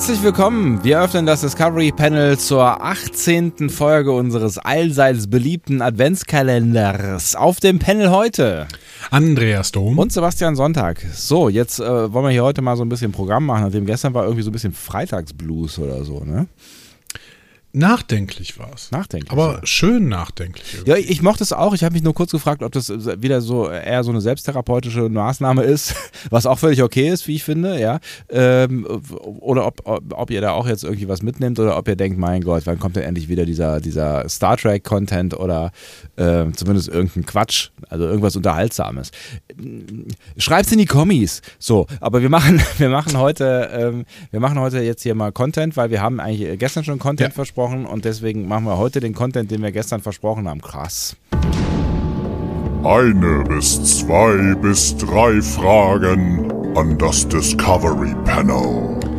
Herzlich willkommen. Wir öffnen das Discovery Panel zur 18. Folge unseres allseits beliebten Adventskalenders. Auf dem Panel heute Andreas Dom und Sebastian Sonntag. So, jetzt äh, wollen wir hier heute mal so ein bisschen Programm machen, nachdem gestern war irgendwie so ein bisschen Freitagsblues oder so, ne? Nachdenklich war es. Nachdenklich. Aber ja. schön nachdenklich. Ja, ich mochte es auch. Ich habe mich nur kurz gefragt, ob das wieder so eher so eine selbsttherapeutische Maßnahme ist, was auch völlig okay ist, wie ich finde, ja. Ähm, oder ob, ob, ob, ihr da auch jetzt irgendwie was mitnimmt oder ob ihr denkt, mein Gott, wann kommt denn endlich wieder dieser, dieser Star Trek-Content oder äh, zumindest irgendein Quatsch, also irgendwas Unterhaltsames. Schreibt's in die Kommis. So, aber wir machen, wir machen heute, ähm, wir machen heute jetzt hier mal Content, weil wir haben eigentlich gestern schon Content ja. versprochen und deswegen machen wir heute den Content, den wir gestern versprochen haben. Krass. Eine bis zwei bis drei Fragen an das Discovery Panel.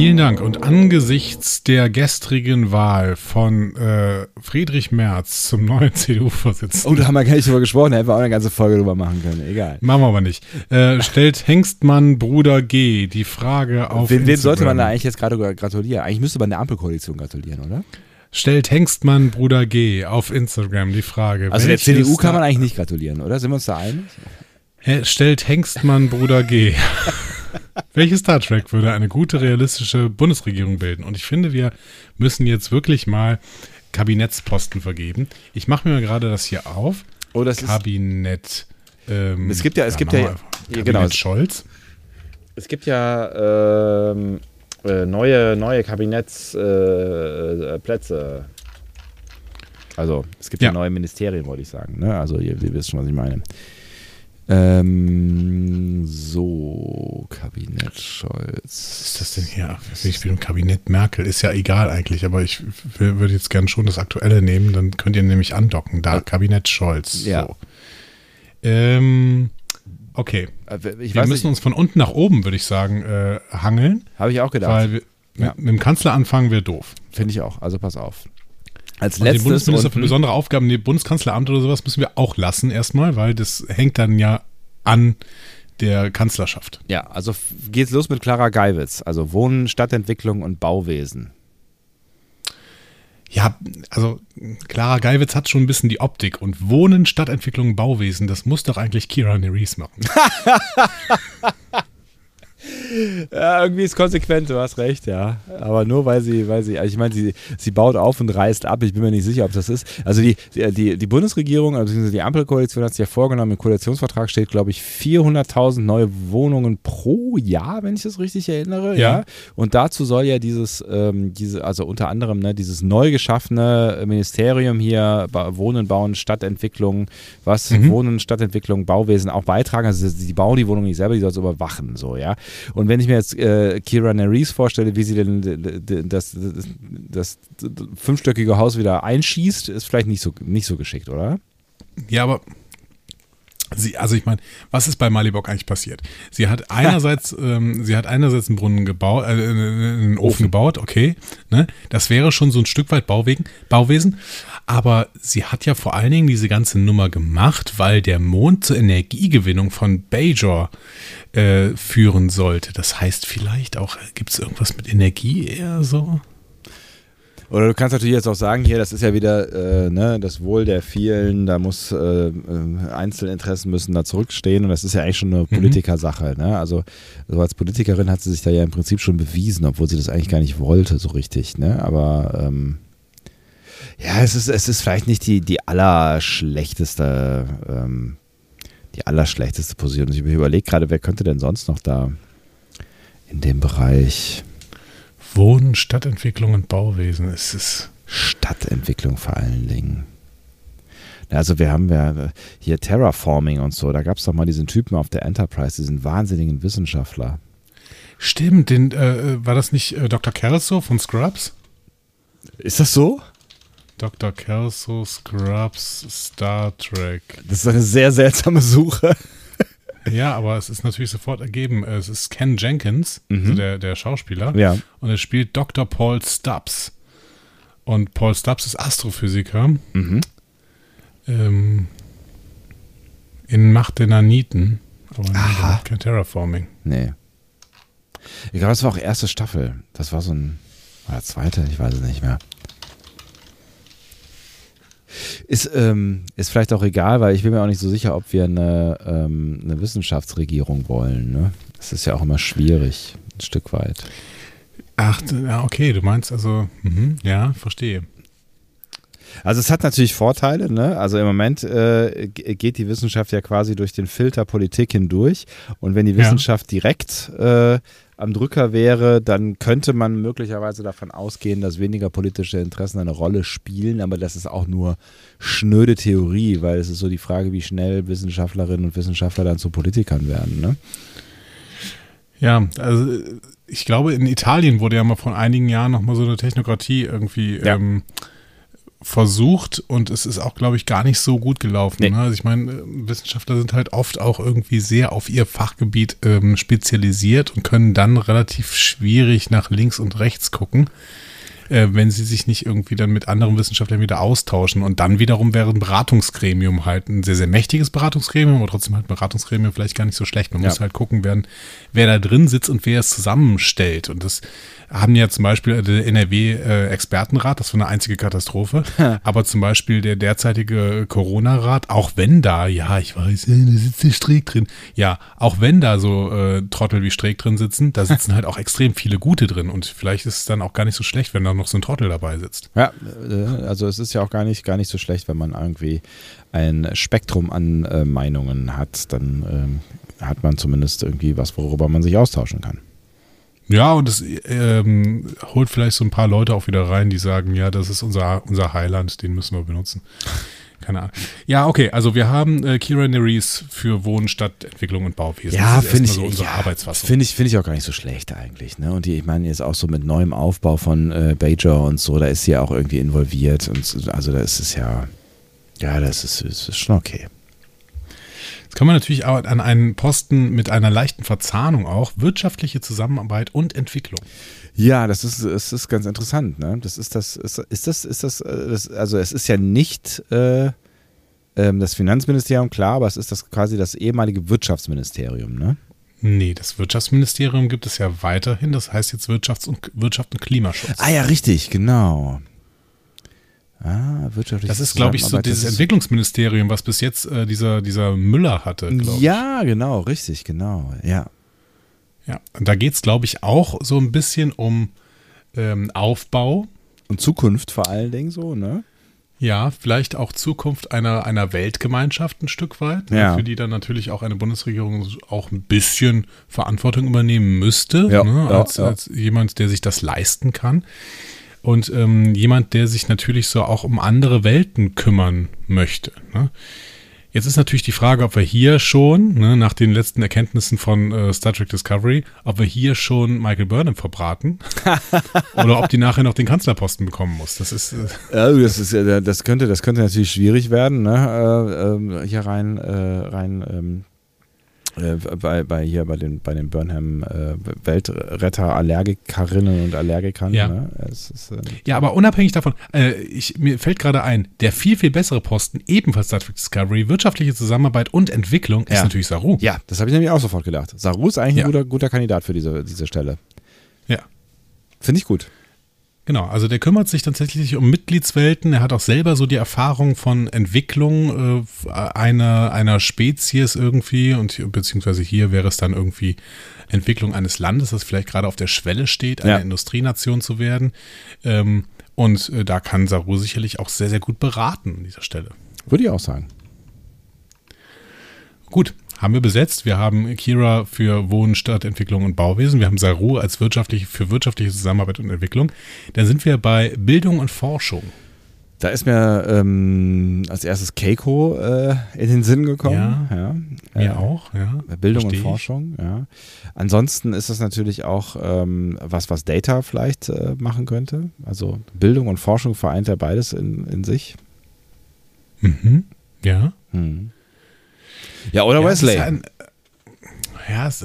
Vielen Dank. Und angesichts der gestrigen Wahl von äh, Friedrich Merz zum neuen CDU-Vorsitzenden. Oh, da haben wir gar nicht drüber gesprochen, da hätten wir auch eine ganze Folge drüber machen können. Egal. Machen wir aber nicht. Äh, stellt Hengstmann Bruder G die Frage auf. Wem, wem sollte man da eigentlich jetzt gerade gratulieren? Eigentlich müsste man der Ampelkoalition gratulieren, oder? Stellt Hengstmann Bruder G auf Instagram die Frage. Also der CDU kann man eigentlich nicht gratulieren, oder? Sind wir uns da einig? Stellt Hengstmann Bruder G. Welches Star Trek würde eine gute, realistische Bundesregierung bilden? Und ich finde, wir müssen jetzt wirklich mal Kabinettsposten vergeben. Ich mache mir gerade das hier auf. Oh, das Kabinett. Ähm, es gibt ja, es gibt ja, Kabinett genau, Scholz. Es gibt ja ähm, äh, neue, neue Kabinettsplätze. Äh, also es gibt ja. ja. neue Ministerien, wollte ich sagen. Ne? Also ihr, ihr wisst schon, was ich meine. Ähm, so, Kabinett Scholz. Was ist das denn hier? Ich spiele im Kabinett Merkel. Ist ja egal eigentlich, aber ich würde jetzt gerne schon das Aktuelle nehmen. Dann könnt ihr nämlich andocken. Da, Kabinett Scholz. Ja. So. Ähm, okay. Äh, ich wir müssen nicht. uns von unten nach oben, würde ich sagen, äh, hangeln. Habe ich auch gedacht. Weil wir, ja. mit, mit dem Kanzler anfangen wäre doof. Finde ich auch. Also pass auf. Als und letztes. Den Bundesminister für besondere Aufgaben, nee, Bundeskanzleramt oder sowas müssen wir auch lassen erstmal, weil das hängt dann ja an der Kanzlerschaft. Ja, also geht's los mit Clara Geiwitz, also Wohnen, Stadtentwicklung und Bauwesen. Ja, also Clara Geiwitz hat schon ein bisschen die Optik und Wohnen, Stadtentwicklung, Bauwesen, das muss doch eigentlich Kira Nerys machen. Ja, irgendwie ist konsequent, du hast recht, ja. Aber nur weil sie, weil sie, also ich meine, sie, sie baut auf und reißt ab. Ich bin mir nicht sicher, ob das ist. Also die, die, die Bundesregierung, also die Ampelkoalition hat sich ja vorgenommen, im Koalitionsvertrag steht, glaube ich, 400.000 neue Wohnungen pro Jahr, wenn ich das richtig erinnere. Ja. ja. Und dazu soll ja dieses, ähm, diese, also unter anderem, ne, dieses neu geschaffene Ministerium hier, Wohnen, Bauen, Stadtentwicklung, was mhm. Wohnen, Stadtentwicklung, Bauwesen auch beitragen. Also die bauen die Wohnung nicht selber, die soll es überwachen, so, ja. Und wenn ich mir jetzt äh, Kira Nerys vorstelle, wie sie denn das, das, das, fünfstöckige Haus wieder einschießt, ist vielleicht nicht so, nicht so geschickt, oder? Ja, aber Sie, also ich meine, was ist bei Malibok eigentlich passiert? Sie hat einerseits, ähm, sie hat einerseits einen Brunnen gebaut, äh, einen Ofen, Ofen gebaut, okay, ne? Das wäre schon so ein Stück weit Bauwegen, Bauwesen. Aber sie hat ja vor allen Dingen diese ganze Nummer gemacht, weil der Mond zur Energiegewinnung von Bajor äh, führen sollte. Das heißt vielleicht auch, gibt es irgendwas mit Energie eher so? Oder du kannst natürlich jetzt auch sagen, hier, das ist ja wieder äh, ne, das Wohl der vielen, da muss äh, äh Einzelinteressen müssen da zurückstehen und das ist ja eigentlich schon eine mhm. Politikersache. Ne? Also, also als Politikerin hat sie sich da ja im Prinzip schon bewiesen, obwohl sie das eigentlich gar nicht wollte, so richtig. Ne? Aber ähm, ja, es ist, es ist vielleicht nicht die, die allerschlechteste, ähm, die allerschlechteste Position. Ich überlege gerade, wer könnte denn sonst noch da in dem Bereich Wohnen, Stadtentwicklung und Bauwesen. Es ist Stadtentwicklung vor allen Dingen. Also wir haben ja hier Terraforming und so, da gab es doch mal diesen Typen auf der Enterprise, diesen wahnsinnigen Wissenschaftler. Stimmt, den, äh, war das nicht äh, Dr. Kelso von Scrubs? Ist das so? Dr. Kelso, Scrubs, Star Trek. Das ist eine sehr seltsame Suche. Ja, aber es ist natürlich sofort ergeben. Es ist Ken Jenkins, also der, der Schauspieler. Ja. Und er spielt Dr. Paul Stubbs. Und Paul Stubbs ist Astrophysiker. Mhm. Ähm, in Macht der Naniten. Aber Aha. kein Terraforming. Nee. Ich glaube, das war auch erste Staffel. Das war so ein. Oder zweite, ich weiß es nicht mehr. Ist, ähm, ist vielleicht auch egal, weil ich bin mir auch nicht so sicher, ob wir eine, ähm, eine Wissenschaftsregierung wollen. Ne? Das ist ja auch immer schwierig, ein Stück weit. Ach, ja, okay, du meinst also, mhm, ja, verstehe. Also es hat natürlich Vorteile, ne? Also im Moment äh, geht die Wissenschaft ja quasi durch den Filter Politik hindurch. Und wenn die Ja. Wissenschaft direkt äh, am Drücker wäre, dann könnte man möglicherweise davon ausgehen, dass weniger politische Interessen eine Rolle spielen. Aber das ist auch nur schnöde Theorie, weil es ist so die Frage, wie schnell Wissenschaftlerinnen und Wissenschaftler dann zu Politikern werden. Ne? Ja, also ich glaube, in Italien wurde ja mal vor einigen Jahren nochmal so eine Technokratie irgendwie Ja. ähm, versucht und es ist auch, glaube ich, gar nicht so gut gelaufen. Nee. Ne? Also ich meine, äh, Wissenschaftler sind halt oft auch irgendwie sehr auf ihr Fachgebiet ähm, spezialisiert und können dann relativ schwierig nach links und rechts gucken, äh, wenn sie sich nicht irgendwie dann mit anderen Wissenschaftlern wieder austauschen. Und dann wiederum wäre ein Beratungsgremium halt ein sehr, sehr mächtiges Beratungsgremium, aber trotzdem halt ein Beratungsgremium vielleicht gar nicht so schlecht. Man Ja. muss halt gucken, wer, wer da drin sitzt und wer es zusammenstellt. Und das haben ja zum Beispiel der NRW-Expertenrat, das war eine einzige Katastrophe. aber zum Beispiel der derzeitige Corona-Rat, auch wenn da, ja, ich weiß, äh, da sitzt der Streeck drin. Ja, auch wenn da so äh, Trottel wie Streeck drin sitzen, da sitzen halt auch extrem viele Gute drin. Und vielleicht ist es dann auch gar nicht so schlecht, wenn da noch so ein Trottel dabei sitzt. Ja, äh, also es ist ja auch gar nicht, gar nicht so schlecht, wenn man irgendwie ein Spektrum an äh, Meinungen hat, dann ähm, hat man zumindest irgendwie was, worüber man sich austauschen kann. Ja, und es ähm, holt vielleicht so ein paar Leute auch wieder rein, die sagen, ja, das ist unser, unser Highland, den müssen wir benutzen. Keine Ahnung. Ja, okay, also wir haben äh, Kira Nerys für Wohnen, Stadtentwicklung und Bauwesen. Ja, finde ich, so unsere ja, Arbeitsfassung. finde ich, finde ich auch gar nicht so schlecht eigentlich. Ne? Und die, ich meine jetzt auch so mit neuem Aufbau von äh, Bajor und so, da ist sie ja auch irgendwie involviert und so, also da ist es ja, ja, das ist, das ist schon okay. Jetzt kann man natürlich auch an einen Posten mit einer leichten Verzahnung auch wirtschaftliche Zusammenarbeit und Entwicklung. Ja, das ist, es ist ganz interessant. Ne? Das ist das, ist, ist das, ist das, äh, das, also es ist ja nicht äh, ähm, das Finanzministerium, klar, aber es ist das quasi das ehemalige Wirtschaftsministerium. Ne? Nee, das Wirtschaftsministerium gibt es ja weiterhin, das heißt jetzt Wirtschafts- und, Wirtschaft und Klimaschutz. Ah ja, richtig, genau. Ah, wirtschaftliche Das ist, glaube ich, so dieses Entwicklungsministerium, was bis jetzt äh, dieser, dieser Müller hatte, glaube ich. Ja, genau, richtig, genau. Ja. Ja, und da geht es, glaube ich, auch so ein bisschen um ähm, Aufbau. Und Zukunft vor allen Dingen so, ne? Ja, vielleicht auch Zukunft einer, einer Weltgemeinschaft ein Stück weit, ne, Ja. für die dann natürlich auch eine Bundesregierung auch ein bisschen Verantwortung übernehmen müsste, Ja, ne, ja, als, ja. als jemand, der sich das leisten kann. Und ähm, jemand, der sich natürlich so auch um andere Welten kümmern möchte. Ne? Jetzt ist natürlich die Frage, ob wir hier schon, ne, nach den letzten Erkenntnissen von äh, Star Trek Discovery, ob wir hier schon Michael Burnham verbraten oder ob die nachher noch den Kanzlerposten bekommen muss. Das ist äh, Ja, das ist ja, das könnte, das könnte natürlich schwierig werden, ne? Äh, ähm, hier rein, äh, rein ähm, äh, bei, bei hier bei den bei den Burnham äh, Weltretter Allergikerinnen und Allergikern. Ja. Ne? Ist, ähm, Ja, aber unabhängig davon, äh, ich, mir fällt gerade ein, der viel, viel bessere Posten, ebenfalls Star Trek Discovery, wirtschaftliche Zusammenarbeit und Entwicklung, ist Ja. natürlich Saru. ja, das habe ich nämlich auch sofort gedacht. Saru ist eigentlich Ja. ein guter, guter Kandidat für diese, diese Stelle. Ja. Finde ich gut. Genau, also der kümmert sich tatsächlich um Mitgliedswelten. Er hat auch selber so die Erfahrung von Entwicklung äh, einer, einer Spezies irgendwie und beziehungsweise hier wäre es dann irgendwie Entwicklung eines Landes, das vielleicht gerade auf der Schwelle steht, eine Ja. Industrienation zu werden. Ähm, und äh, da kann Saru sicherlich auch sehr, sehr gut beraten an dieser Stelle. Würde ich auch sagen. Gut, haben wir besetzt. Wir haben Kira für Wohnen, Stadtentwicklung und Bauwesen. Wir haben Saru als wirtschaftliche, für wirtschaftliche Zusammenarbeit und Entwicklung. Dann sind wir bei Bildung und Forschung. Da ist mir ähm, als erstes Keiko äh, in den Sinn gekommen. Ja, ja. Mir auch, ja. Bildung und. Forschung, ja. Ansonsten ist das natürlich auch ähm, was, was Data vielleicht äh, machen könnte. Also Bildung und Forschung vereint ja beides in, in sich. Mhm. Ja. Hm. Ja, oder ja, Wesley. Ein, ja, es,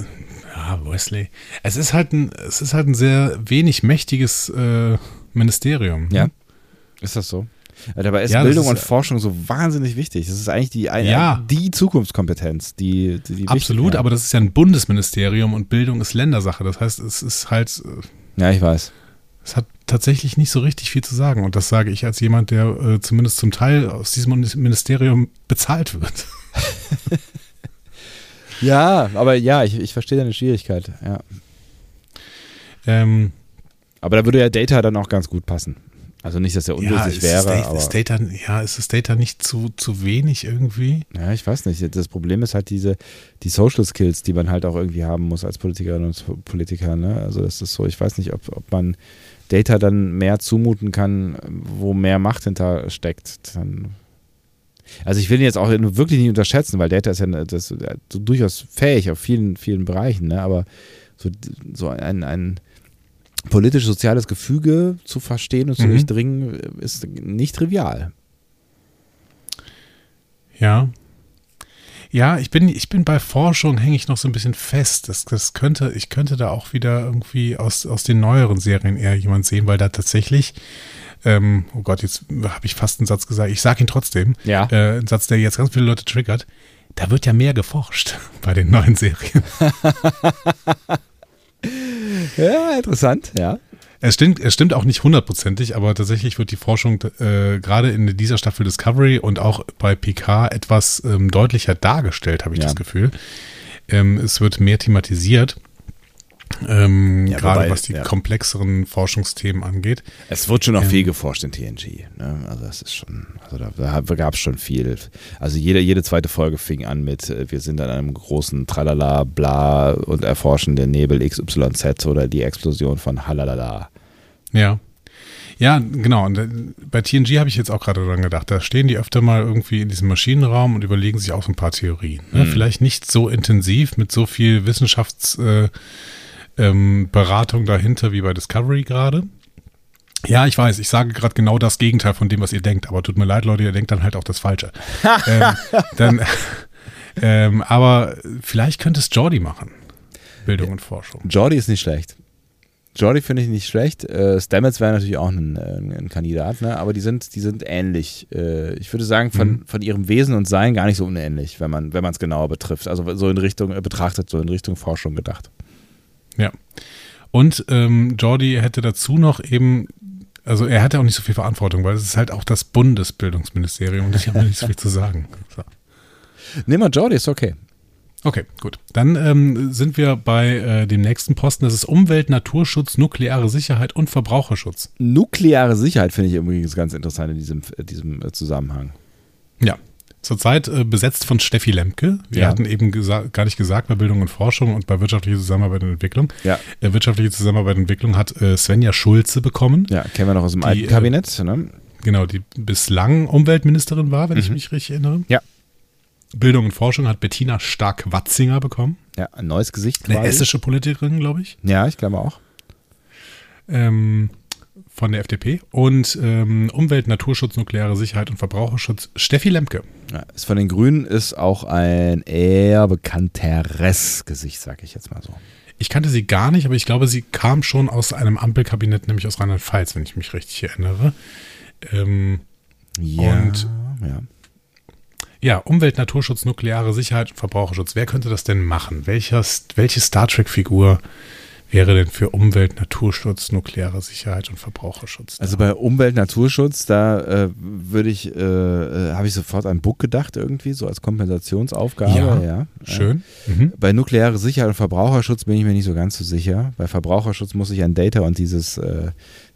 ja, Wesley. Es ist halt ein, es ist halt ein sehr wenig mächtiges äh, Ministerium. ne? Ja. Ist das so? Dabei ist Ja, Bildung ist, und äh, Forschung so wahnsinnig wichtig. Das ist eigentlich die, eine, Ja. die Zukunftskompetenz, die, die, die Absolut, wichtig, ja. aber das ist ja ein Bundesministerium und Bildung ist Ländersache. Das heißt, es ist halt, äh, Ja, ich weiß. es hat tatsächlich nicht so richtig viel zu sagen. Und das sage ich als jemand, der äh, zumindest zum Teil aus diesem Ministerium bezahlt wird. Ja, aber ja, ich, ich verstehe deine Schwierigkeit. Ja. Ähm, Aber da würde ja Data dann auch ganz gut passen. Also nicht, dass er undurchsichtig ist wäre, Data, aber ist Data, ja, ist das Data nicht zu, zu wenig irgendwie? ja, ich weiß nicht. Das Problem ist halt diese die Social Skills, die man halt auch irgendwie haben muss als Politikerin und Politiker. Ne? Also das ist so. Ich weiß nicht, ob, ob man Data dann mehr zumuten kann, wo mehr Macht hinter steckt. Dann also ich will ihn jetzt auch wirklich nicht unterschätzen, weil Data ist ja das, so durchaus fähig auf vielen, vielen Bereichen, ne? aber so, so ein, ein politisch-soziales Gefüge zu verstehen und zu Mhm. durchdringen, ist nicht trivial. Ja. Ja, ich bin, ich bin bei Forschung, hänge ich noch so ein bisschen fest. Das, das könnte, ich könnte da auch wieder irgendwie aus, aus den neueren Serien eher jemand sehen, weil da tatsächlich, ähm, oh Gott, jetzt habe ich fast einen Satz gesagt, ich sage ihn trotzdem, Ja. äh, ein Satz, der jetzt ganz viele Leute triggert, da wird ja mehr geforscht bei den neuen Serien. Ja, interessant, ja. Es stimmt, es stimmt auch nicht hundertprozentig, aber tatsächlich wird die Forschung äh, gerade in dieser Staffel Discovery und auch bei PK etwas ähm, deutlicher dargestellt, habe ich Ja. das Gefühl. Ähm, es wird mehr thematisiert, ähm, Ja, gerade wobei, was die ja. komplexeren Forschungsthemen angeht. Es wird schon noch Ähm. viel geforscht in TNG. Ne? Also das ist schon, also da, da gab es schon viel. Also jede, jede zweite Folge fing an mit, äh, wir sind an einem großen Tralala, bla und erforschen den Nebel XYZ oder die Explosion von Halalala. Ja. Ja, genau. Und äh, bei TNG habe ich jetzt auch gerade dran gedacht. Da stehen die öfter mal irgendwie in diesem Maschinenraum und überlegen sich auch so ein paar Theorien. Ne? Mhm. Vielleicht nicht so intensiv mit so viel Wissenschaftsberatung äh, ähm, Beratung dahinter wie bei Discovery gerade. Ja, ich weiß, ich sage gerade genau das Gegenteil von dem, was ihr denkt, aber tut mir leid, Leute, ihr denkt dann halt auch das Falsche. ähm, dann, ähm, aber vielleicht könnte es Jordi machen. Bildung und Forschung. Jordi ist nicht schlecht. Jordi finde ich nicht schlecht. Äh, Stamets wäre natürlich auch ein, ein Kandidat, ne? aber die sind, die sind ähnlich. Äh, ich würde sagen, von, Mhm. von ihrem Wesen und Sein gar nicht so unähnlich, wenn man wenn es genauer betrifft. Also so in Richtung äh, betrachtet, so in Richtung Forschung gedacht. Ja. Und ähm, Jordi hätte dazu noch eben, also er hatte auch nicht so viel Verantwortung, weil es ist halt auch das Bundesbildungsministerium und ich habe nicht so viel zu sagen. So. Nimm mal Jordi, ist okay. Okay, gut. Dann ähm, sind wir bei äh, dem nächsten Posten. Das ist Umwelt, Naturschutz, nukleare Sicherheit und Verbraucherschutz. Nukleare Sicherheit finde ich übrigens ganz interessant in diesem, äh, diesem äh, Zusammenhang. Ja. Zurzeit äh, besetzt von Steffi Lemke. Wir Ja. hatten eben gar nicht gesagt, bei Bildung und Forschung und bei wirtschaftlicher Zusammenarbeit und Entwicklung. Ja. Äh, wirtschaftliche Zusammenarbeit und Entwicklung hat äh, Svenja Schulze bekommen. Ja, kennen wir noch aus dem Die, alten äh, Kabinett. Ne? Genau, die bislang Umweltministerin war, wenn ich Mhm. mich richtig erinnere. Ja. Bildung und Forschung hat Bettina Stark-Watzinger bekommen. Ja, ein neues Gesicht. Eine quasi. hessische Politikerin, glaube ich, Ja, ich glaube auch. ähm, von der FDP. Und ähm, Umwelt, Naturschutz, nukleare Sicherheit und Verbraucherschutz Steffi Lemke. Ja, ist von den Grünen ist auch ein eher bekannteres Gesicht, sag ich jetzt mal so. Ich kannte sie gar nicht, aber ich glaube, sie kam schon aus einem Ampelkabinett, nämlich aus Rheinland-Pfalz, wenn ich mich richtig erinnere. Ähm, Ja, Und- ja. ja, Umwelt, Naturschutz, nukleare Sicherheit und Verbraucherschutz. Wer könnte das denn machen? Welcher, welche Star Trek-Figur wäre denn für Umwelt, Naturschutz, nukleare Sicherheit und Verbraucherschutz? da? Also bei Umwelt, Naturschutz, da äh, würde ich, äh, äh, habe ich sofort an Book gedacht irgendwie, so als Kompensationsaufgabe. Ja, Ja, Schön. Mhm. Bei nukleare Sicherheit und Verbraucherschutz bin ich mir nicht so ganz so sicher. Bei Verbraucherschutz muss ich an Data und dieses, äh,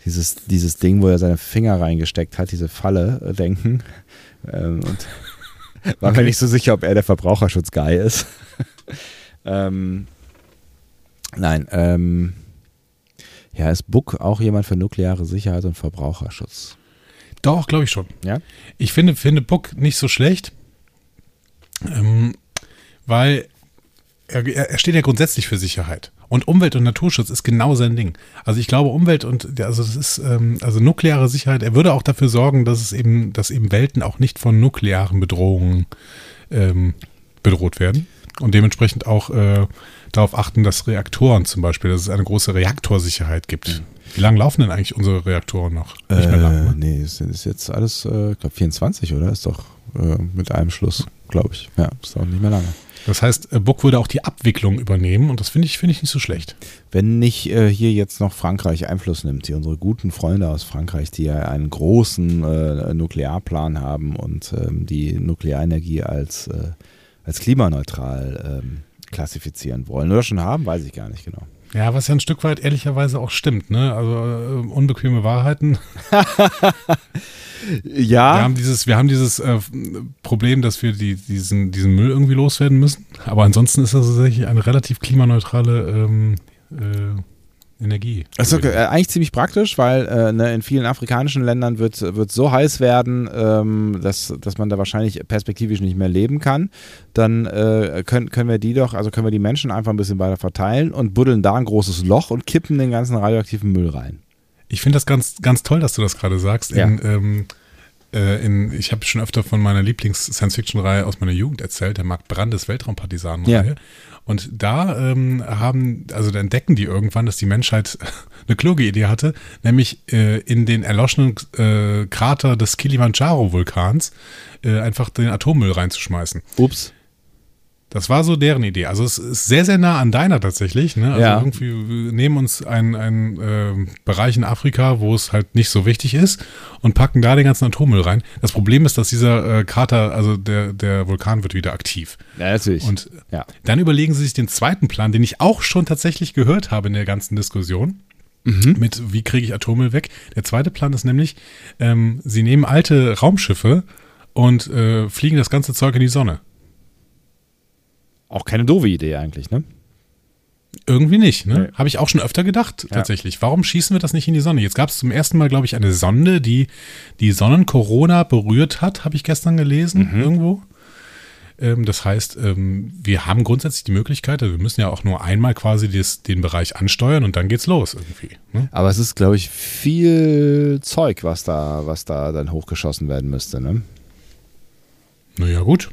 dieses, dieses Ding, wo er seine Finger reingesteckt hat, diese Falle, äh, denken. Ähm, und war mir Okay. nicht so sicher, ob er der Verbraucherschutz-Guy ist. ähm, nein, ähm, ja, ist Book auch jemand für nukleare Sicherheit und Verbraucherschutz? Doch, glaube ich schon. Ja? Ich finde, finde Book nicht so schlecht, ähm, weil er, er steht ja grundsätzlich für Sicherheit. Und Umwelt- und Naturschutz ist genau sein Ding. Also ich glaube, Umwelt und also das ist ähm, also nukleare Sicherheit. Er würde auch dafür sorgen, dass es eben, dass eben Welten auch nicht von nuklearen Bedrohungen ähm, bedroht werden und dementsprechend auch äh, darauf achten, dass Reaktoren zum Beispiel, dass es eine große Reaktorsicherheit gibt. Wie lange laufen denn eigentlich unsere Reaktoren noch? Nicht mehr lang. Äh, ne? nee, ist, ist jetzt alles, äh, ich glaube 24, oder? Ist doch äh, mit einem Schluss, glaube ich. Ja, ist auch nicht mehr lange. Das heißt, äh, Bock würde auch die Abwicklung übernehmen und das finde ich, finde ich nicht so schlecht. Wenn nicht äh, hier jetzt noch Frankreich Einfluss nimmt, hier unsere guten Freunde aus Frankreich, die ja einen großen äh, Nuklearplan haben und ähm, die Nuklearenergie als, äh, als klimaneutral ähm, klassifizieren wollen oder schon haben, weiß ich gar nicht genau. Ja, was ja ein Stück weit ehrlicherweise auch stimmt, ne? Also äh, unbequeme Wahrheiten. Ja, Wir haben dieses, wir haben dieses äh, Problem, dass wir die, diesen, diesen Müll irgendwie loswerden müssen. Aber ansonsten ist das tatsächlich eine relativ klimaneutrale ähm, äh, Energie. Ist okay, äh, eigentlich ziemlich praktisch, weil äh, ne, in vielen afrikanischen Ländern wird es so heiß werden, ähm, dass, dass man da wahrscheinlich perspektivisch nicht mehr leben kann. Dann äh, können, können wir die doch, also können wir die Menschen einfach ein bisschen weiter verteilen und buddeln da ein großes Loch und kippen den ganzen radioaktiven Müll rein. Ich finde das ganz, ganz toll, dass du das gerade sagst. Ja. In, ähm, äh, in, ich habe schon öfter von meiner Lieblings-Science-Fiction-Reihe aus meiner Jugend erzählt, der Mark Brandes Weltraumpartisanen-Reihe. Ja. Und da ähm, haben, also da entdecken die irgendwann, dass die Menschheit eine kluge Idee hatte, nämlich äh, in den erloschenen äh, Krater des Kilimanjaro-Vulkans äh, einfach den Atommüll reinzuschmeißen. Ups. Das war so deren Idee. Also es ist sehr, sehr nah an deiner tatsächlich. Ne? Also Ja. irgendwie, wir nehmen uns einen, einen äh, Bereich in Afrika, wo es halt nicht so wichtig ist und packen da den ganzen Atommüll rein. Das Problem ist, dass dieser äh, Krater, also der, der Vulkan wird wieder aktiv. Ja, natürlich. Und ja. dann überlegen sie sich den zweiten Plan, den ich auch schon tatsächlich gehört habe in der ganzen Diskussion. Mit wie kriege ich Atommüll weg? Der zweite Plan ist nämlich, ähm, sie nehmen alte Raumschiffe und äh, fliegen das ganze Zeug in die Sonne. Auch keine doofe Idee eigentlich, ne? Irgendwie nicht, ne? Nee. Habe ich auch schon öfter gedacht, Ja. tatsächlich. Warum schießen wir das nicht in die Sonne? Jetzt gab es zum ersten Mal, glaube ich, eine Sonde, die die Sonnencorona berührt hat, habe ich gestern gelesen, Mhm. irgendwo. Ähm, das heißt, ähm, wir haben grundsätzlich die Möglichkeit, also wir müssen ja auch nur einmal quasi des, den Bereich ansteuern und dann geht's los irgendwie. Ne? Aber es ist, glaube ich, viel Zeug, was da, was da dann hochgeschossen werden müsste, ne? Naja, gut.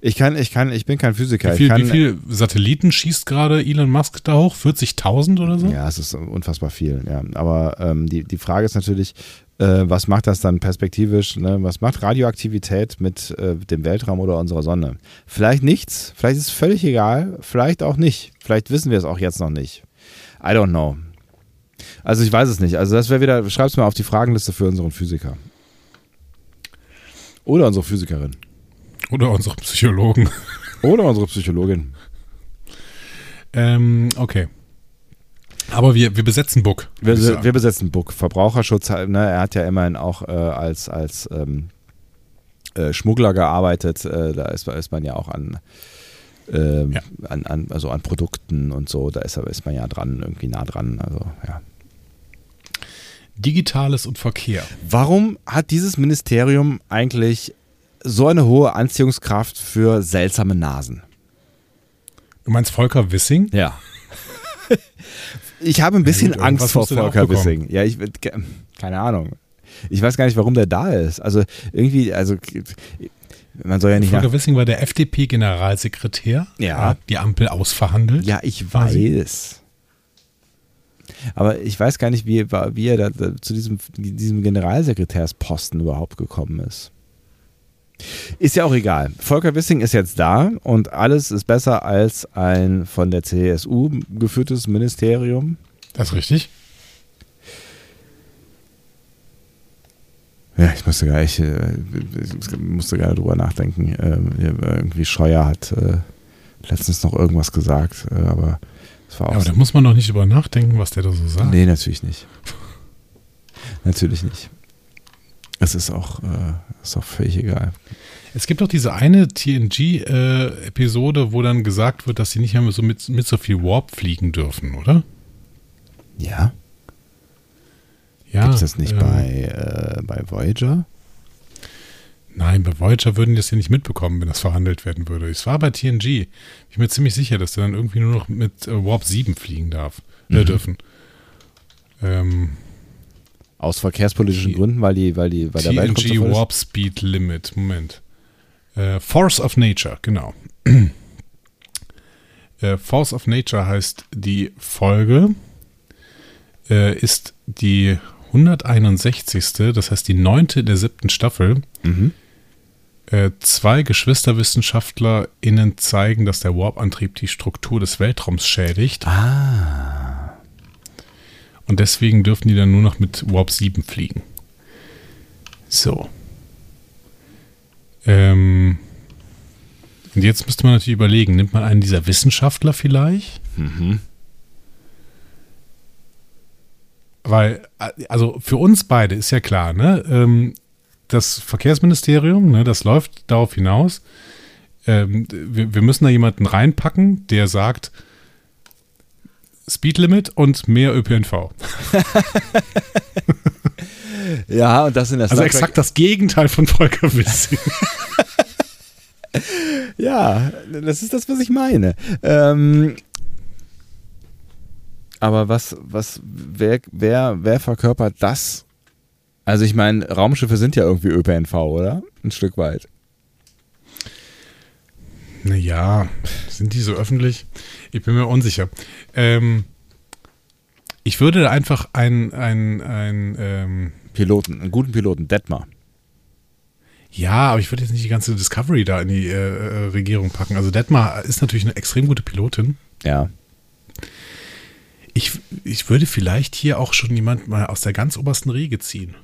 Ich kann, ich kann, ich bin kein Physiker. Wie viel, ich kann, wie viel Satelliten schießt gerade Elon Musk da hoch? 40.000 oder so? Ja, es ist unfassbar viel, ja. Aber ähm, die, die Frage ist natürlich, äh, was macht das dann perspektivisch? Ne? Was macht Radioaktivität mit äh, dem Weltraum oder unserer Sonne? Vielleicht nichts, vielleicht ist es völlig egal, vielleicht auch nicht. Vielleicht wissen wir es auch jetzt noch nicht. I don't know. Also ich weiß es nicht. Also das wäre wieder, schreib's mal auf die Fragenliste für unseren Physiker. Oder unsere Physikerin. Oder unsere Psychologen. Oder unsere Psychologin. ähm, okay. Aber wir, wir besetzen Book. Wir, wir besetzen Buck. Verbraucherschutz, ne, er hat ja immerhin auch äh, als, als ähm, äh, Schmuggler gearbeitet. Äh, da ist, ist man ja auch an, ähm, Ja. an, an, also an Produkten und so, da ist, ist man ja dran, irgendwie nah dran. Also, ja. Digitales und Verkehr. Warum hat dieses Ministerium eigentlich so eine hohe Anziehungskraft für seltsame Nasen? Du meinst Volker Wissing? Ja. ich habe ein bisschen gut, Angst vor Volker. Wissing. Ja, ich ke- keine Ahnung. Ich weiß gar nicht, warum der da ist. Also irgendwie, also man soll ja nicht Volker Wissing war der FDP-Generalsekretär. Ja. Hat Die Ampel ausverhandelt. Ja, ich weiß. Aber ich weiß gar nicht, wie, er- wie er da, da zu diesem, diesem Generalsekretärsposten überhaupt gekommen ist. Ist ja auch egal. Volker Wissing ist jetzt da und alles ist besser als ein von der CSU geführtes Ministerium. Das ist richtig. Ja, ich musste gar äh, ich musste gerade drüber nachdenken. Ähm, irgendwie Scheuer hat äh, letztens noch irgendwas gesagt, äh, aber es war auch Aber so- da muss man doch nicht drüber nachdenken, was der da so sagt. Nee, natürlich nicht. natürlich nicht. Es ist auch, äh, ist auch völlig egal. Es gibt doch diese eine TNG-Episode, wo dann gesagt wird, dass sie nicht mehr so mit, mit so viel Warp fliegen dürfen, oder? Ja. Ja, Gibt es das nicht ähm, bei, äh, bei Voyager? Nein, bei Voyager würden die das ja nicht mitbekommen, wenn das verhandelt werden würde. Es war bei TNG. Ich bin mir ziemlich sicher, dass der dann irgendwie nur noch mit äh, Warp 7 fliegen darf, äh, Mhm. dürfen. Ähm, Aus verkehrspolitischen T- Gründen, weil die, weil die, weil der Weltraum TNG? Warp Speed Limit. Moment. Äh, Force of Nature, genau. äh, Force of Nature heißt die Folge, äh, ist die 161. Das heißt die neunte der siebten Staffel. Mhm. Äh, zwei GeschwisterwissenschaftlerInnen zeigen, dass der Warp-Antrieb die Struktur des Weltraums schädigt. Ah. Und deswegen dürfen die dann nur noch mit Warp 7 fliegen. So. Ähm. Und jetzt müsste man natürlich überlegen, nimmt man einen dieser Wissenschaftler vielleicht? Mhm. Weil, also für uns beide ist ja klar, ne? Ähm, das Verkehrsministerium, ne, das läuft darauf hinaus. Ähm, wir müssen da jemanden reinpacken, der sagt, Speedlimit und mehr ÖPNV. Ja, und das in der Also Star exakt das Gegenteil von Volker Wissing. Ja, das ist das, was ich meine. Ähm, aber was, was, wer, wer, wer verkörpert das? Also ich meine, Raumschiffe sind ja irgendwie ÖPNV, oder? Ein Stück weit. Naja, sind die so öffentlich? Ich bin mir unsicher. Ähm, ich würde einfach ein, ein, ein ähm, Piloten, einen guten Piloten, Detmar. ja, aber ich würde jetzt nicht die ganze Discovery da in die äh, äh, Regierung packen. Also Detmar ist natürlich eine extrem gute Pilotin. Ja. Ich, ich würde vielleicht hier auch schon jemand mal aus der ganz obersten Riege ziehen.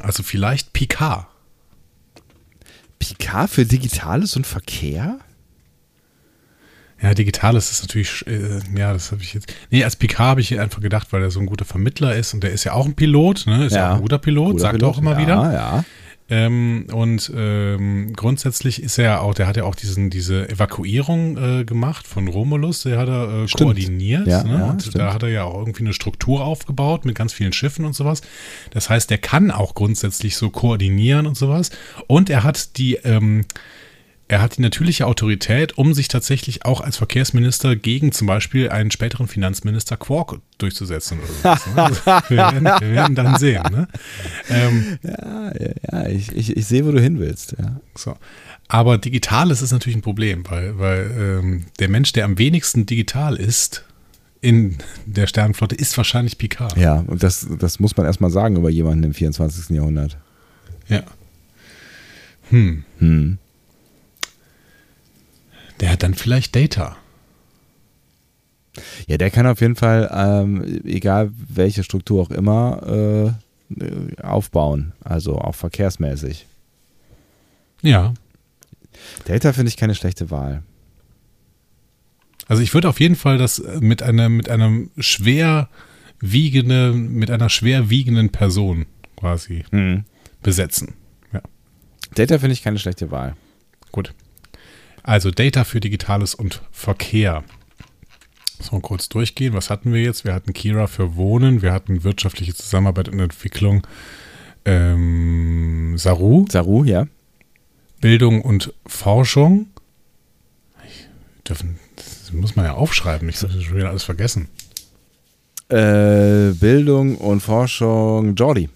Also vielleicht Picard. Picard für Digitales und Verkehr? Ja, Digitales ist natürlich, äh, ja, das habe ich jetzt. Nee, als Picard habe ich einfach gedacht, weil er so ein guter Vermittler ist und der ist ja auch ein Pilot, ne? Ist ja, Ja. auch ein guter Pilot, Guter sagt er Pilot. auch immer ja, wieder. Ja, Ähm, und ähm, grundsätzlich ist er ja auch, der hat ja auch diesen, diese Evakuierung äh, gemacht von Romulus, der hat er äh, koordiniert. Ja, ne? ja, und stimmt. da hat er ja auch irgendwie eine Struktur aufgebaut mit ganz vielen Schiffen und sowas. Das heißt, der kann auch grundsätzlich so koordinieren und sowas. Und er hat die, ähm, er hat die natürliche Autorität, um sich tatsächlich auch als Verkehrsminister gegen zum Beispiel einen späteren Finanzminister Quark durchzusetzen. Oder sowas, ne? also, wir, werden, wir werden dann sehen. Ne? Ähm, ja, ja, ja ich, ich, ich sehe, wo du hin willst. Ja. so. Aber Digitales ist natürlich ein Problem, weil, weil ähm, der Mensch, der am wenigsten digital ist in der Sternenflotte, ist wahrscheinlich Picard. ja, und das, das muss man erstmal sagen über jemanden im 24. Jahrhundert. Ja. Hm. Hm. Der hat dann vielleicht Data. Ja, der kann auf jeden Fall, ähm, egal welche Struktur auch immer, äh, aufbauen. Also auch verkehrsmäßig. Ja. Data finde ich keine schlechte Wahl. Also ich würde auf jeden Fall das äh, mit einer, mit einem schwer mit einer schwer wiegenden Person quasi Mhm. besetzen. Ja, Data finde ich keine schlechte Wahl. gut. Also Data für Digitales und Verkehr. So, kurz durchgehen. Was hatten wir jetzt? Wir hatten Kira für Wohnen, wir hatten wirtschaftliche Zusammenarbeit und Entwicklung, ähm, Saru, Saru, ja. Bildung und Forschung. Ich dürfen, das muss man ja aufschreiben. Ich habe schon wieder alles vergessen. Äh, Bildung und Forschung, Jordi.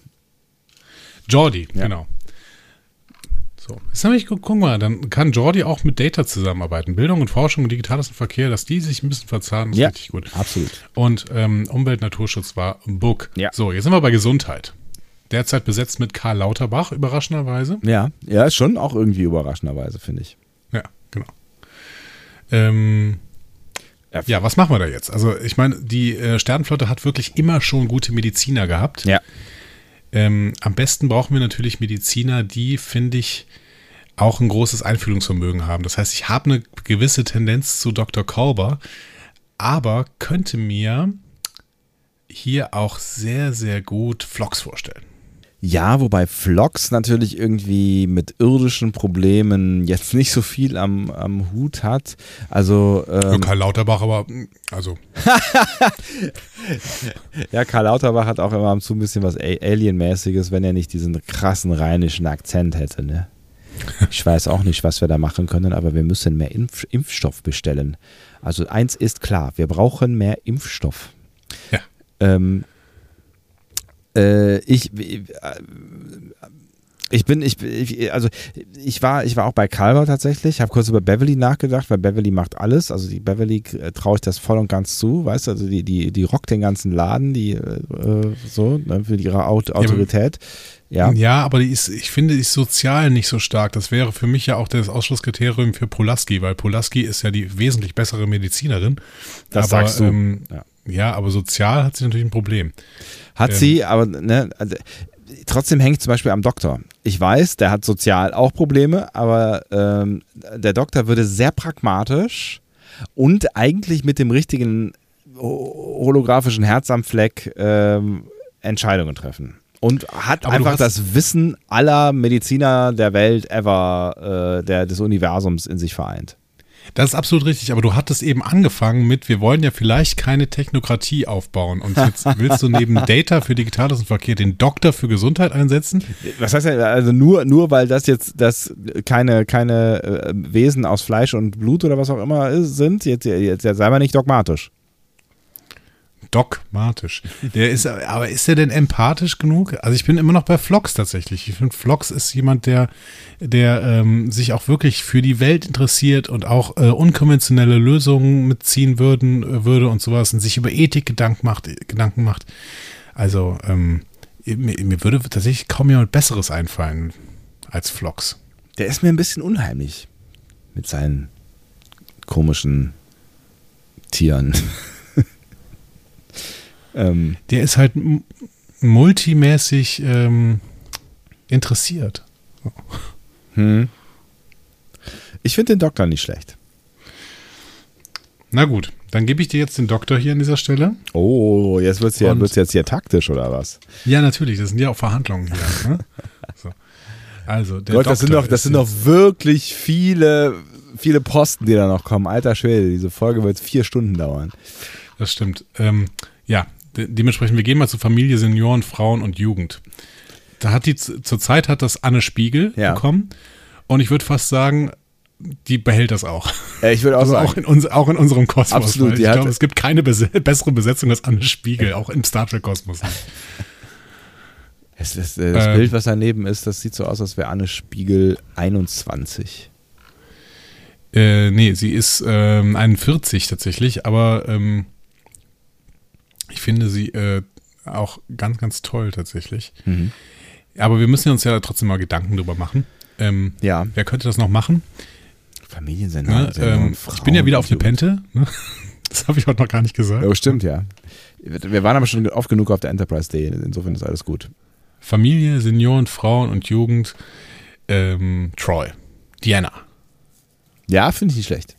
Jordi, Ja. genau. So, jetzt habe ich, gu- guck mal, dann kann Jordi auch mit Data zusammenarbeiten. Bildung und Forschung und digitales und Verkehr, dass die sich ein bisschen verzahnen, ist Ja. richtig gut. Absolut. Und ähm, Umwelt, Naturschutz war Book. Ja. So, jetzt sind wir bei Gesundheit. Derzeit besetzt mit Karl Lauterbach, überraschenderweise. Ja, ja, ist schon auch irgendwie überraschenderweise, finde ich. Ja, genau. Ähm, ja, was machen wir da jetzt? Also, ich meine, die äh, Sternenflotte hat wirklich immer schon gute Mediziner gehabt. Ja. Ähm, am besten brauchen wir natürlich Mediziner, die, finde ich, auch ein großes Einfühlungsvermögen haben. Das heißt, ich habe eine gewisse Tendenz zu Dr. Kolber, aber könnte mir hier auch sehr, sehr gut Vlogs vorstellen. Ja, wobei Vlogs natürlich irgendwie mit irdischen Problemen jetzt nicht so viel am, am Hut hat. Also Ja, ähm, Karl Lauterbach, aber also ja, Karl Lauterbach hat auch immer am zu ein bisschen was Alienmäßiges, wenn er nicht diesen krassen rheinischen Akzent hätte. Ne? Ich weiß auch nicht, was wir da machen können, aber wir müssen mehr Impf Impfstoff bestellen. Also eins ist klar, wir brauchen mehr Impfstoff. Ja. Ähm, äh, ich, äh, ich bin, ich, ich, also ich war, ich war auch bei Calver tatsächlich, habe kurz über Beverly nachgedacht, weil Beverly macht alles. Also die Beverly äh, traue ich das voll und ganz zu, weißt du, also die, die, die rockt den ganzen Laden, die äh, so, ne, für ihre Aut Autorität. Ja. Ja, aber die ist, ich finde, die ist sozial nicht so stark. Das wäre für mich ja auch das Ausschlusskriterium für Polaski, weil Polaski ist ja die wesentlich bessere Medizinerin. Das aber, sagst du. Ähm, Ja. ja. aber sozial hat sie natürlich ein Problem. Hat Ähm. sie, aber ne, also, trotzdem hängt zum Beispiel am Doktor. Ich weiß, der hat sozial auch Probleme, aber ähm, der Doktor würde sehr pragmatisch und eigentlich mit dem richtigen ho- holographischen Herz am Fleck ähm, Entscheidungen treffen. Und hat Aber einfach das Wissen aller Mediziner der Welt ever, äh, der, des Universums in sich vereint. Das ist absolut richtig, aber du hattest eben angefangen mit, wir wollen ja vielleicht keine Technokratie aufbauen. Und jetzt willst du neben Data für Digitales und Verkehr den Doktor für Gesundheit einsetzen? Was heißt denn, also nur, nur weil das jetzt das keine, keine äh, Wesen aus Fleisch und Blut oder was auch immer ist, sind, jetzt, jetzt, jetzt sei mal nicht dogmatisch. Dogmatisch. Der ist, aber ist er denn empathisch genug? Also ich bin immer noch bei Flox tatsächlich. Ich finde, Flox ist jemand, der, der ähm, sich auch wirklich für die Welt interessiert und auch äh, unkonventionelle Lösungen mitziehen würden, äh, würde und sowas und sich über Ethik Gedanken macht. Gedanken macht. Also ähm, mir, mir würde tatsächlich kaum jemand Besseres einfallen als Flox. Der ist mir ein bisschen unheimlich mit seinen komischen Tieren. Ähm, Der ist halt multimäßig ähm, interessiert. hm. Ich finde den Doktor nicht schlecht. Na gut, dann gebe ich dir jetzt den Doktor hier an dieser Stelle. Oh, jetzt wird es ja, wird's jetzt hier taktisch oder was? Ja, natürlich, das sind ja auch Verhandlungen hier. Ne? So. Also, der Gott, das sind Doktor doch, das sind doch wirklich viele, viele Posten, die da noch kommen. Alter Schwede, diese Folge wird vier Stunden dauern. Das stimmt. Ähm, ja, de dementsprechend, wir gehen mal zu Familie, Senioren, Frauen und Jugend. Da hat die, zurzeit hat das Anne Spiegel Ja. bekommen. Und ich würde fast sagen, die behält das auch. Ich würde auch Also sagen, auch in, uns, auch in unserem Kosmos. Absolut, Ich glaube, es gibt keine bese bessere Besetzung als Anne Spiegel, auch im Star Trek-Kosmos. Das, äh, das Ähm. Bild, was daneben ist, das sieht so aus, als wäre Anne Spiegel 21. Äh, nee, sie ist ähm, 41 tatsächlich, aber ähm, ich finde sie äh, auch ganz, ganz toll tatsächlich. Mhm. Aber wir müssen uns ja trotzdem mal Gedanken drüber machen. Ähm, Ja, wer könnte das noch machen? Familiensender. Ne? Ähm, ich bin ja wieder auf eine Pente. Ne? Das habe ich heute noch gar nicht gesagt. Oh, stimmt, ja. Wir waren aber schon oft genug auf der Enterprise Day, insofern ist alles gut. Familie, Senioren, Frauen und Jugend. Ähm, Troy. Diana. Ja, finde ich nicht schlecht.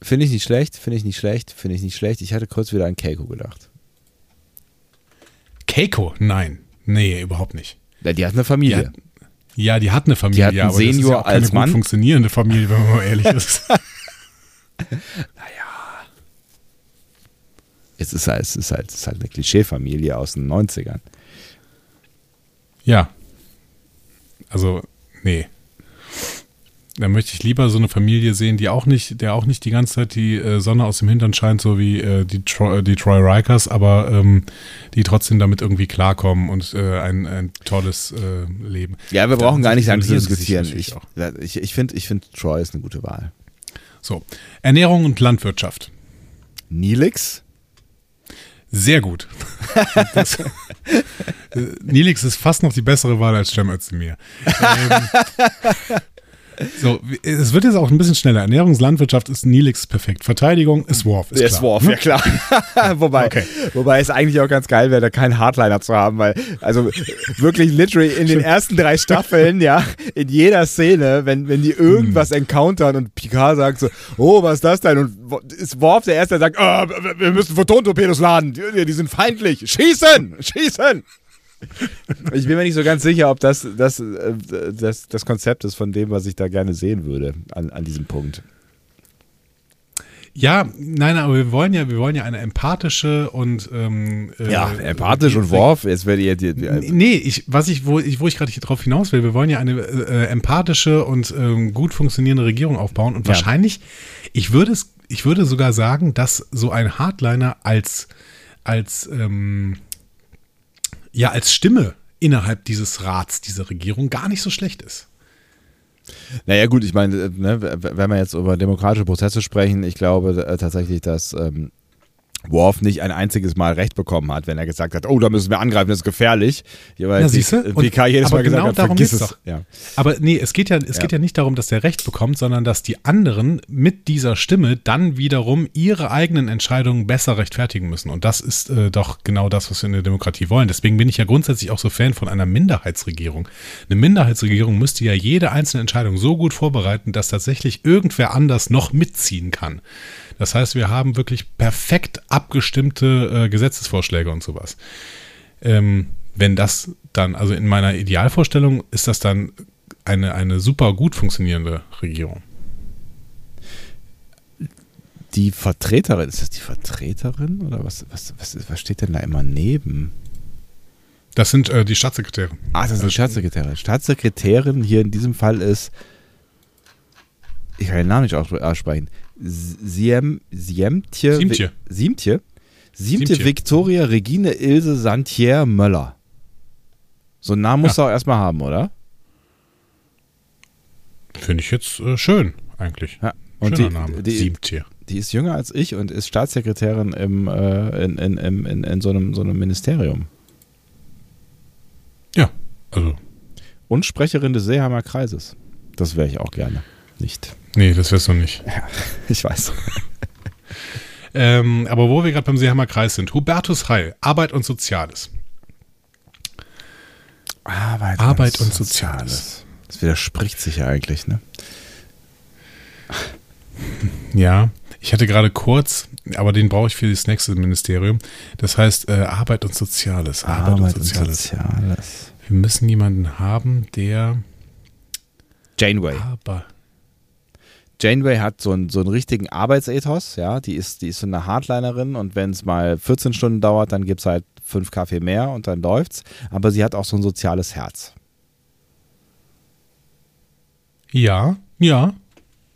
Finde ich nicht schlecht, finde ich nicht schlecht, finde ich nicht schlecht. Ich hatte kurz wieder an Keiko gedacht. Keiko? Nein. Nee, überhaupt nicht. Ja, die hat eine Familie. Ja, die hat eine Familie, Die hat einen aber das ist Senior ja auch keine als Mann. funktionierende Familie, wenn man mal ehrlich ist. Es ist halt, es ist halt, es ist halt eine Klischeefamilie aus den 90ern. Ja. Also, nee. Da möchte ich lieber so eine Familie sehen, die auch nicht, der auch nicht die ganze Zeit die äh, Sonne aus dem Hintern scheint, so wie äh, die, Troy, die Troy Rikers, aber ähm, die trotzdem damit irgendwie klarkommen und äh, ein, ein tolles äh, Leben. Ja, wir Da brauchen gar nicht lang zu diskutieren. Ich, ich, ich finde, ich find, Troy ist eine gute Wahl. So, Ernährung und Landwirtschaft. Nilix? Sehr gut. Das, äh, Nilix ist fast noch die bessere Wahl als Cem Özdemir. Ähm, so, es wird jetzt auch ein bisschen schneller. Ernährungslandwirtschaft ist Nilix perfekt. Verteidigung ist Worf. Ist klar. Worf, ja klar. wobei, Okay. wobei es eigentlich auch ganz geil wäre, da keinen Hardliner zu haben, weil, also wirklich literally in den ersten drei Staffeln, ja, in jeder Szene, wenn, wenn die irgendwas encountern und Picard sagt so, oh, was ist das denn? Und ist Worf der Erste, der sagt, ah, wir müssen Photontorpedos laden, die, die sind feindlich, schießen, schießen. Ich bin mir nicht so ganz sicher, ob das das, äh, das, das Konzept ist von dem, was ich da gerne sehen würde an, an diesem Punkt. Ja, nein, aber wir wollen ja, wir wollen ja eine empathische und ähm, äh, Ja, empathisch und Worf, jetzt werdet ihr die, die, Nee, ich, was ich, wo ich, wo ich gerade drauf hinaus will, wir wollen ja eine äh, empathische und ähm, gut funktionierende Regierung aufbauen und Ja. wahrscheinlich, ich würde es, ich würde sogar sagen, dass so ein Hardliner als, als, ähm, ja, als Stimme innerhalb dieses Rats, dieser Regierung gar nicht so schlecht ist. Naja, gut, ich meine, äh, ne, wenn wir jetzt über demokratische Prozesse sprechen, ich glaube äh, tatsächlich, dass ähm, Worf nicht ein einziges Mal Recht bekommen hat, wenn er gesagt hat, oh, da müssen wir angreifen, das ist gefährlich. Ja, weil siehste? äh, Und- PK jedes aber Mal gesagt genau hat, vergiss es. doch. Ja. Aber nee, es geht ja, es Ja. geht ja nicht darum, dass der Recht bekommt, sondern dass die anderen mit dieser Stimme dann wiederum ihre eigenen Entscheidungen besser rechtfertigen müssen. Und das ist äh, doch genau das, was wir in der Demokratie wollen. Deswegen bin ich ja grundsätzlich auch so Fan von einer Minderheitsregierung. Eine Minderheitsregierung müsste ja jede einzelne Entscheidung so gut vorbereiten, dass tatsächlich irgendwer anders noch mitziehen kann. Das heißt, wir haben wirklich perfekt abgestimmte äh, Gesetzesvorschläge und sowas. Ähm, wenn das dann, also in meiner Idealvorstellung ist das dann eine, eine super gut funktionierende Regierung. Die Vertreterin, ist das die Vertreterin oder was, was, was, was steht denn da immer neben? Das sind äh, die Staatssekretäre. Ah, das ist eine Staatssekretärin. Staatssekretärin hier in diesem Fall ist, ich kann den Namen nicht ausspre- aussprechen, Siem, Siemtje. Siemtje. Siemtje. Siemtje Siemtje. Victoria Regine Ilse Santier Möller. So einen Namen musst du auch erstmal haben, oder? Finde ich jetzt äh, schön, eigentlich. Ja. Und Schöner die, Name. die, Siebtier. die ist jünger als ich und ist Staatssekretärin im, äh, in, in, in, in, in so, einem, so einem Ministerium. Ja, also, Und Sprecherin des Seeheimer Kreises. Das wäre ich auch gerne. Nicht. nee, das wär's doch nicht. Ich weiß. Ähm, aber wo wir gerade beim Seeheimer Kreis sind, Hubertus Heil, Arbeit und Soziales. Arbeit, Arbeit und Soziales. Das widerspricht sich ja eigentlich, ne? Ja, ich hatte gerade kurz, aber den brauche ich für das nächste Ministerium. Das heißt äh, Arbeit und Soziales. Arbeit, und Soziales. Soziales. Wir müssen jemanden haben, der Janeway. aber Janeway hat so einen, so einen richtigen Arbeitsethos, ja. Die ist, die ist so eine Hardlinerin und wenn es mal 14 Stunden dauert, dann gibt es halt fünf Kaffee mehr und dann läuft's. Aber sie hat auch so ein soziales Herz. ja, ja,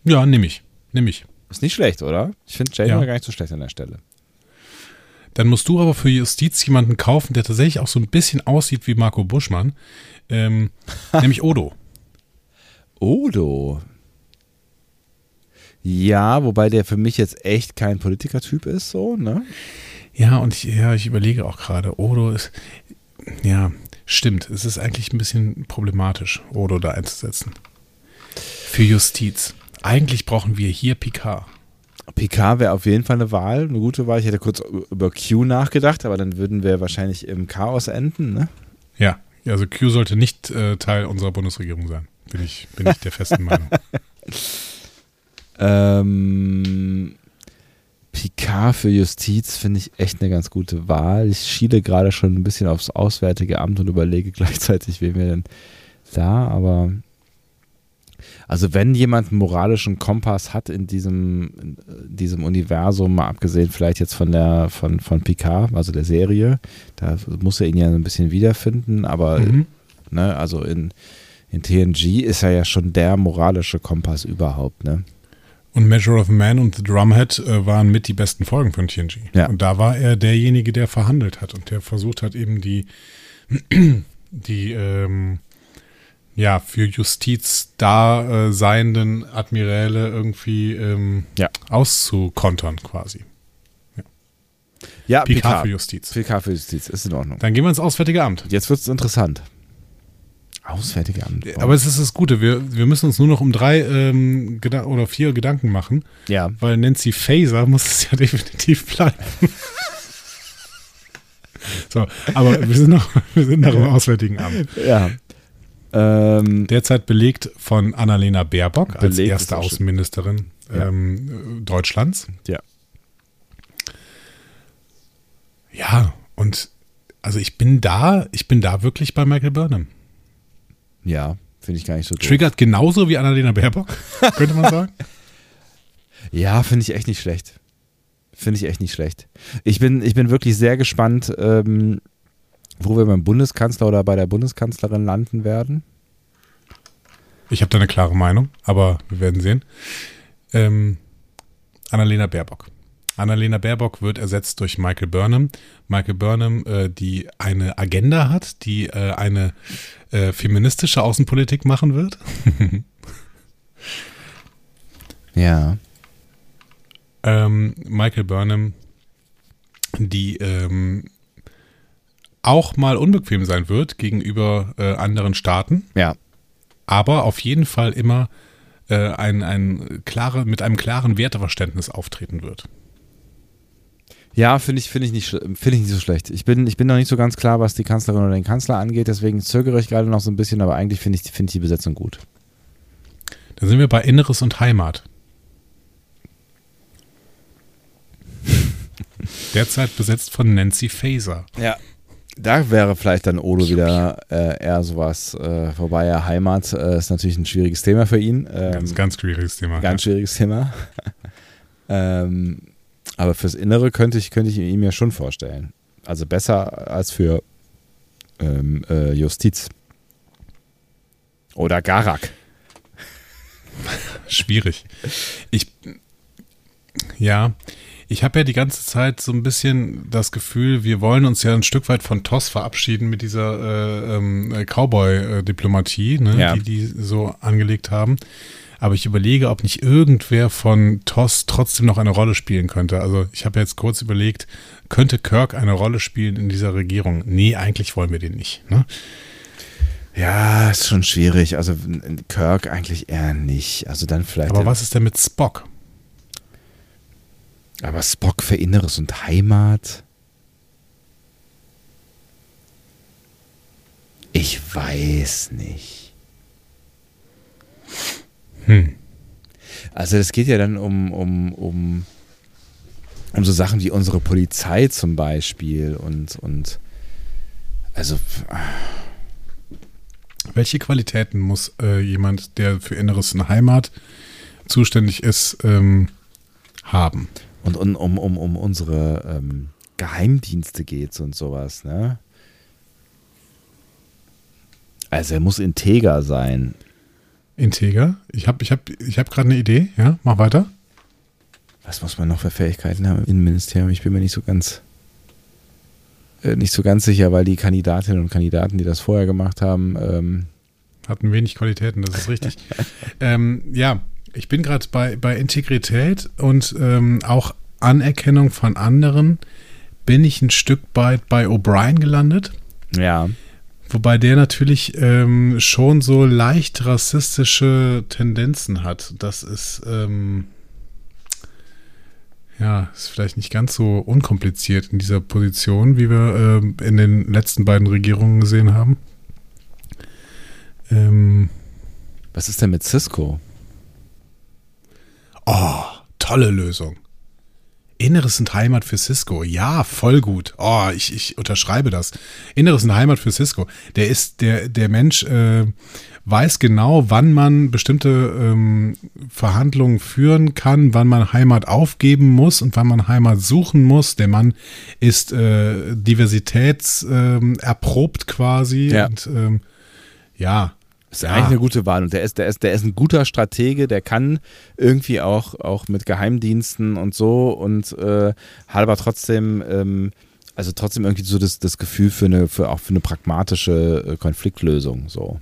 ja, nehme ich, nehme ich. Ist nicht schlecht, oder? Ich finde Janeway Ja. gar nicht so schlecht an der Stelle. Dann musst du aber für Justiz jemanden kaufen, der tatsächlich auch so ein bisschen aussieht wie Marco Buschmann, ähm, nämlich Odo. Odo. Ja, wobei der für mich jetzt echt kein Politikertyp ist, so, ne? Ja, und ich, ja, ich überlege auch gerade, Odo ist, ja, stimmt, es ist eigentlich ein bisschen problematisch, Odo da einzusetzen. Für Justiz. Eigentlich brauchen wir hier Picard. Picard wäre auf jeden Fall eine Wahl, eine gute Wahl. Ich hätte kurz über Q nachgedacht, aber dann würden wir wahrscheinlich im Chaos enden, ne? Ja, also Q sollte nicht äh, Teil unserer Bundesregierung sein. Bin ich, bin ich der festen Meinung. Ähm, Picard für Justiz finde ich echt eine ganz gute Wahl. Ich schiele gerade schon ein bisschen aufs Auswärtige Amt und überlege gleichzeitig, wen wir denn da, aber also wenn jemand einen moralischen Kompass hat in diesem, in diesem Universum, mal abgesehen vielleicht jetzt von der von, von Picard, also der Serie, da muss er ihn ja ein bisschen wiederfinden, aber Mhm. ne, also in, in TNG ist er ja schon der moralische Kompass überhaupt, ne? Und Measure of Man und The Drumhead äh, waren mit die besten Folgen von TNG. Ja. Und da war er derjenige, der verhandelt hat und der versucht hat, eben die, die ähm, ja, für Justiz da äh, seienden Admiräle irgendwie ähm, Ja. auszukontern quasi. Ja, PK Picard. für Justiz. PK für Justiz, ist in Ordnung. Dann gehen wir ins Auswärtige Amt. Jetzt wird es interessant. Auswärtige Amt. Aber es ist das Gute, wir, wir müssen uns nur noch um drei ähm, oder vier Gedanken machen, ja. weil Nancy Faser muss es ja definitiv bleiben. so, aber wir sind noch, wir sind noch im Auswärtigen Amt. Ja. Ähm, Derzeit belegt von Annalena Baerbock als erste. Außenministerin Ja. ähm, äh, Deutschlands. Ja. Ja, und Also ich bin da, ich bin da wirklich bei Michael Burnham. Ja, finde ich gar nicht so doof. Triggert genauso wie Annalena Baerbock, könnte man sagen. Ja, finde ich echt nicht schlecht. Finde ich echt nicht schlecht. Ich bin, ich bin wirklich sehr gespannt, ähm, wo wir beim Bundeskanzler oder bei der Bundeskanzlerin landen werden. Ich habe da eine klare Meinung, aber wir werden sehen. Ähm, Annalena Baerbock. Annalena Baerbock wird ersetzt durch Michael Burnham. Michael Burnham, äh, die eine Agenda hat, die äh, eine äh, feministische Außenpolitik machen wird. Ja. ähm, Michael Burnham, die ähm, auch mal unbequem sein wird gegenüber äh, anderen Staaten, Ja. aber auf jeden Fall immer äh, ein, ein klare, mit einem klaren Werteverständnis auftreten wird. Ja, finde ich, finde ich, nicht, finde ich nicht so schlecht. Ich bin, ich bin noch nicht so ganz klar, was die Kanzlerin oder den Kanzler angeht, deswegen zögere ich gerade noch so ein bisschen, aber eigentlich finde ich, finde ich die Besetzung gut. Da sind wir bei Inneres und Heimat. Derzeit besetzt von Nancy Faeser. Ja. Da wäre vielleicht dann Odo wieder äh, eher sowas, äh, wobei ja Heimat äh, ist natürlich ein schwieriges Thema für ihn. Ähm, Ganz, ganz schwieriges Thema. Ganz schwieriges Thema. ähm, aber fürs Innere könnte ich, könnte ich ihn mir schon vorstellen. Also besser als für ähm, äh, Justiz. Oder Garak. Schwierig. Ich, ja, ich habe ja die ganze Zeit so ein bisschen das Gefühl, wir wollen uns ja ein Stück weit von TOS verabschieden mit dieser äh, ähm, äh, Cowboy-Diplomatie, ne, Ja. die die so angelegt haben. Aber ich überlege, ob nicht irgendwer von TOS trotzdem noch eine Rolle spielen könnte. Also ich habe jetzt kurz überlegt, könnte Kirk eine Rolle spielen in dieser Regierung? Nee, eigentlich wollen wir den nicht. Ne? Ja, ist schon schwierig. Also Kirk eigentlich eher nicht. Also dann vielleicht. Aber was ist denn mit Spock? Aber Spock für Inneres und Heimat. Ich weiß nicht. Hm. Also das geht ja dann um, um, um, um so Sachen wie unsere Polizei zum Beispiel und, und also Welche Qualitäten muss äh, jemand, der für Inneres und Heimat zuständig ist, ähm, haben? und, und um, um, um unsere ähm, Geheimdienste geht's und sowas, ne? Also er muss integer sein. Integer? Ich habe ich hab, ich hab gerade eine Idee. Ja, mach weiter. Was muss man noch für Fähigkeiten haben im Innenministerium? Ich bin mir nicht so ganz äh, nicht so ganz sicher, weil die Kandidatinnen und Kandidaten, die das vorher gemacht haben, ähm, Hatten wenig Qualitäten, das ist richtig. ähm, ja, ich bin gerade bei, bei Integrität und ähm, auch Anerkennung von anderen. Bin ich ein Stück weit bei O'Brien gelandet? ja, Wobei der natürlich ähm, schon so leicht rassistische Tendenzen hat. Das ist, ähm, ja, ist vielleicht nicht ganz so unkompliziert in dieser Position, wie wir ähm, in den letzten beiden Regierungen gesehen haben. Ähm, was ist denn mit Cisco? oh, tolle Lösung. Inneres und Heimat für Cisco. Ja, voll gut. Oh, ich, ich unterschreibe das. Inneres und Heimat für Cisco. Der ist, der, der Mensch äh, weiß genau, wann man bestimmte ähm, Verhandlungen führen kann, wann man Heimat aufgeben muss und wann man Heimat suchen muss. Der Mann ist äh, diversitätserprobt ähm, erprobt quasi. Ja. Und ähm, ja, Ist Ja. eigentlich eine gute Wahl. Und der ist, der ist, der ist ein guter Stratege, der kann irgendwie auch, auch mit Geheimdiensten und so und äh, hat aber trotzdem, ähm, also trotzdem irgendwie so das, das Gefühl für eine, für auch für eine pragmatische äh, Konfliktlösung. So.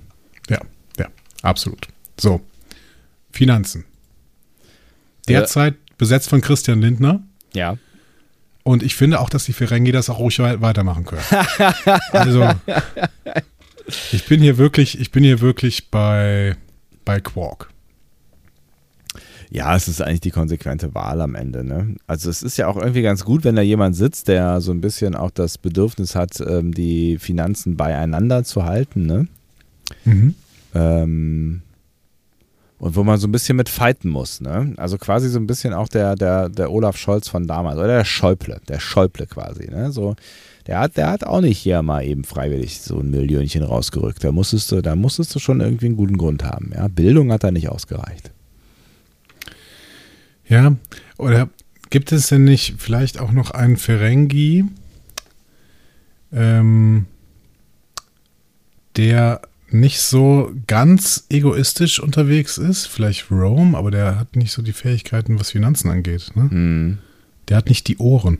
Ja, ja, absolut. So, Finanzen. Derzeit besetzt von Christian Lindner. Ja. Und ich finde auch, dass die Ferengi das auch ruhig wei- weitermachen können. also, ich bin hier wirklich, ich bin hier wirklich bei, bei Quark. Ja, es ist eigentlich die konsequente Wahl am Ende. Ne? Also es ist ja auch irgendwie ganz gut, wenn da jemand sitzt, der so ein bisschen auch das Bedürfnis hat, ähm, die Finanzen beieinander zu halten. Ne? Mhm. Ähm, Und wo man so ein bisschen mit fighten muss, ne? Also quasi so ein bisschen auch der, der, der Olaf Scholz von damals, oder der Schäuble, der Schäuble quasi, ne? So, der hat, der hat auch nicht hier mal eben freiwillig so ein Millionchen rausgerückt. Da musstest du, da musstest du schon irgendwie einen guten Grund haben, ja? Bildung hat da nicht ausgereicht. Ja, oder gibt es denn nicht vielleicht auch noch einen Ferengi, ähm, der nicht so ganz egoistisch unterwegs ist? Vielleicht Rome, aber der hat nicht so die Fähigkeiten, was Finanzen angeht. Ne? Hm. Der hat nicht die Ohren.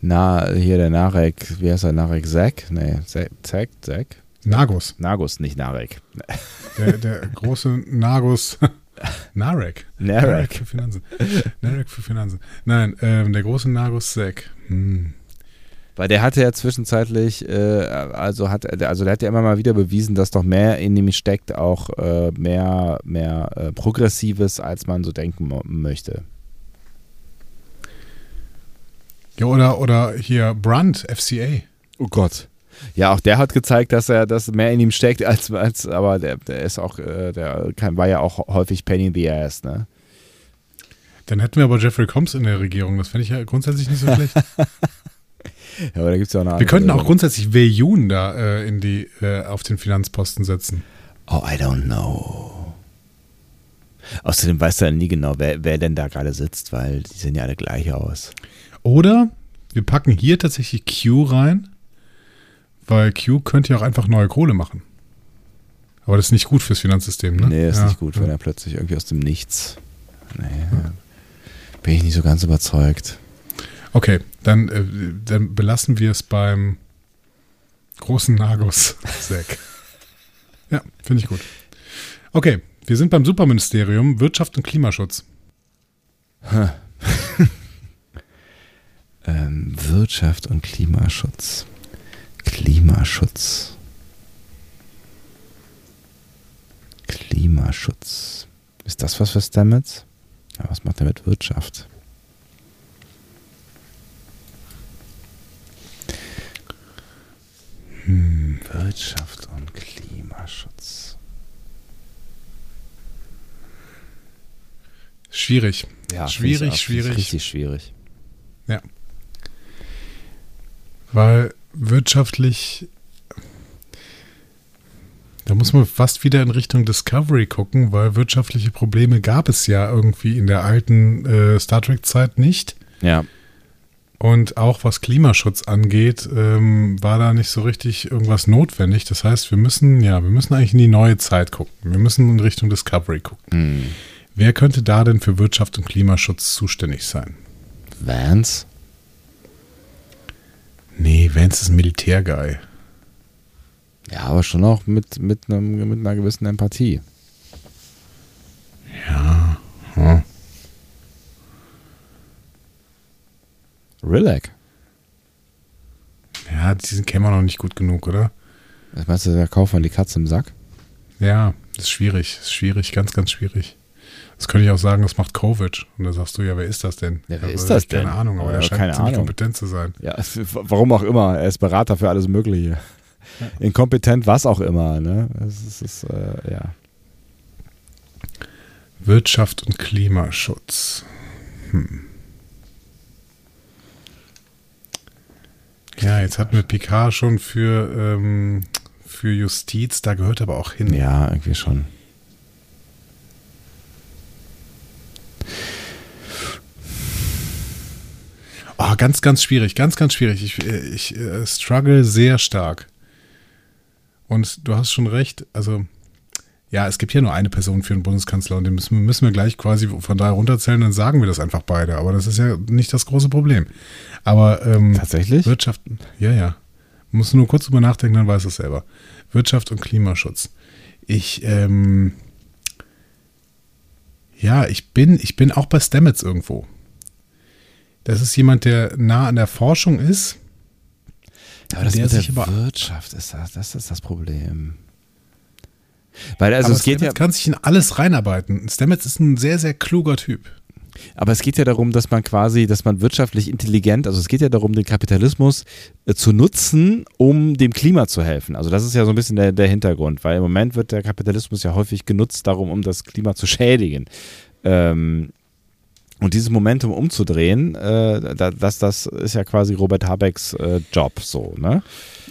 Na, hier der Narek, wie heißt er, Narek Zack? Nee, Zack, Zack, Zack? Nagus, Nagus, nicht Narek. der, der große Nagus. Narek. Narek. für Finanzen. Narek für Finanzen. Nein, ähm, der große Nagus Zack. Hm. Weil der hatte ja zwischenzeitlich, äh, also hat, also der hat ja immer mal wieder bewiesen, dass doch mehr in ihm steckt, auch äh, mehr, mehr äh, Progressives, als man so denken möchte. Ja, oder, oder hier Brandt, FCA. Oh Gott. Ja, auch der hat gezeigt, dass er, dass mehr in ihm steckt, als, als aber der, der ist auch, äh, der kann, war ja auch häufig Penny in the Ass, ne? Dann hätten wir aber Jeffrey Combs in der Regierung. Das fände ich ja grundsätzlich nicht so schlecht. Ja, aber da gibt es ja auch eine Wir könnten auch grundsätzlich Wei-Yun da äh, in die, äh, auf den Finanzposten setzen. Oh, I don't know. Außerdem weißt du ja nie genau, wer, wer denn da gerade sitzt, weil die sehen ja alle gleich aus. Oder wir packen hier tatsächlich Q rein, weil Q könnte ja auch einfach neue Kohle machen. Aber das ist nicht gut fürs Finanzsystem, ne? Nee, ist Ja. nicht gut, wenn er plötzlich irgendwie aus dem Nichts. Nee, bin ich nicht so ganz überzeugt. Okay, dann, äh, dann belassen wir es beim großen Nagus Sack. ja, finde ich gut. Okay, wir sind beim Superministerium Wirtschaft und Klimaschutz. Ähm, Wirtschaft und Klimaschutz. Klimaschutz. Klimaschutz. Ist das was für Stamets? Ja, was macht er mit Wirtschaft? Hm, Wirtschaft und Klimaschutz. Schwierig. Ja, Schwierig, schwierig. Richtig schwierig. Ja. Weil wirtschaftlich, da muss man fast wieder in Richtung Discovery gucken, weil wirtschaftliche Probleme gab es ja irgendwie in der alten äh, Star Trek-Zeit nicht. Ja. Und auch was Klimaschutz angeht, ähm, war da nicht so richtig irgendwas notwendig. Das heißt, wir müssen, ja, wir müssen eigentlich in die neue Zeit gucken. Wir müssen in Richtung Discovery gucken. Hm. Wer könnte da denn für Wirtschaft und Klimaschutz zuständig sein? Vance? Nee, Vance ist ein Militärguy. Ja, aber schon auch mit, mit, einem, mit einer gewissen Empathie. Ja. Hm. Rillac. Ja, diesen kennen wir noch nicht gut genug, oder? Was meinst du, der Kaufmann die Katze im Sack? Ja, das ist schwierig. Das ist schwierig, ganz, ganz schwierig. Das könnte ich auch sagen, das macht Kovic. Und da sagst du, ja, wer ist das denn? Ja, wer Ich ist das keine denn? Ahnung, aber Ja, er scheint keine ziemlich Ahnung. kompetent zu sein. Ja, warum auch immer. Er ist Berater für alles Mögliche. Inkompetent, was auch immer. Ne? Es ist, es ist äh, ja. Wirtschaft und Klimaschutz. Hm. Ja, jetzt hatten wir Picard schon für, ähm, für Justiz, da gehört aber auch hin. ja, irgendwie schon. Oh, ganz, ganz schwierig, ganz, ganz schwierig. Ich, äh, ich äh, struggle sehr stark. Und du hast schon recht, also ja, es gibt ja nur eine Person für einen Bundeskanzler und den müssen, müssen wir gleich quasi von da runterzählen, dann sagen wir das einfach beide. Aber das ist ja nicht das große Problem. Aber ähm, Tatsächlich? Wirtschaft, ja, ja. Musst du nur kurz drüber nachdenken, dann weißt du es selber. Wirtschaft und Klimaschutz. Ich, ähm, ja, ich bin, ich bin auch bei Stamets irgendwo. Das ist jemand, der nah an der Forschung ist. Aber das der mit der Wirtschaft ist das, das ist das Problem. Weil also aber es geht ja. Stamets kann sich in alles reinarbeiten. Stamets ist ein sehr, sehr kluger Typ. Aber es geht ja darum, dass man quasi, dass man wirtschaftlich intelligent, also es geht ja darum, den Kapitalismus äh, zu nutzen, um dem Klima zu helfen. Also das ist ja so ein bisschen der, der Hintergrund, weil im Moment wird der Kapitalismus ja häufig genutzt darum, um das Klima zu schädigen. Ähm, und dieses Momentum umzudrehen, äh, das, das ist ja quasi Robert Habecks äh, Job so, ne?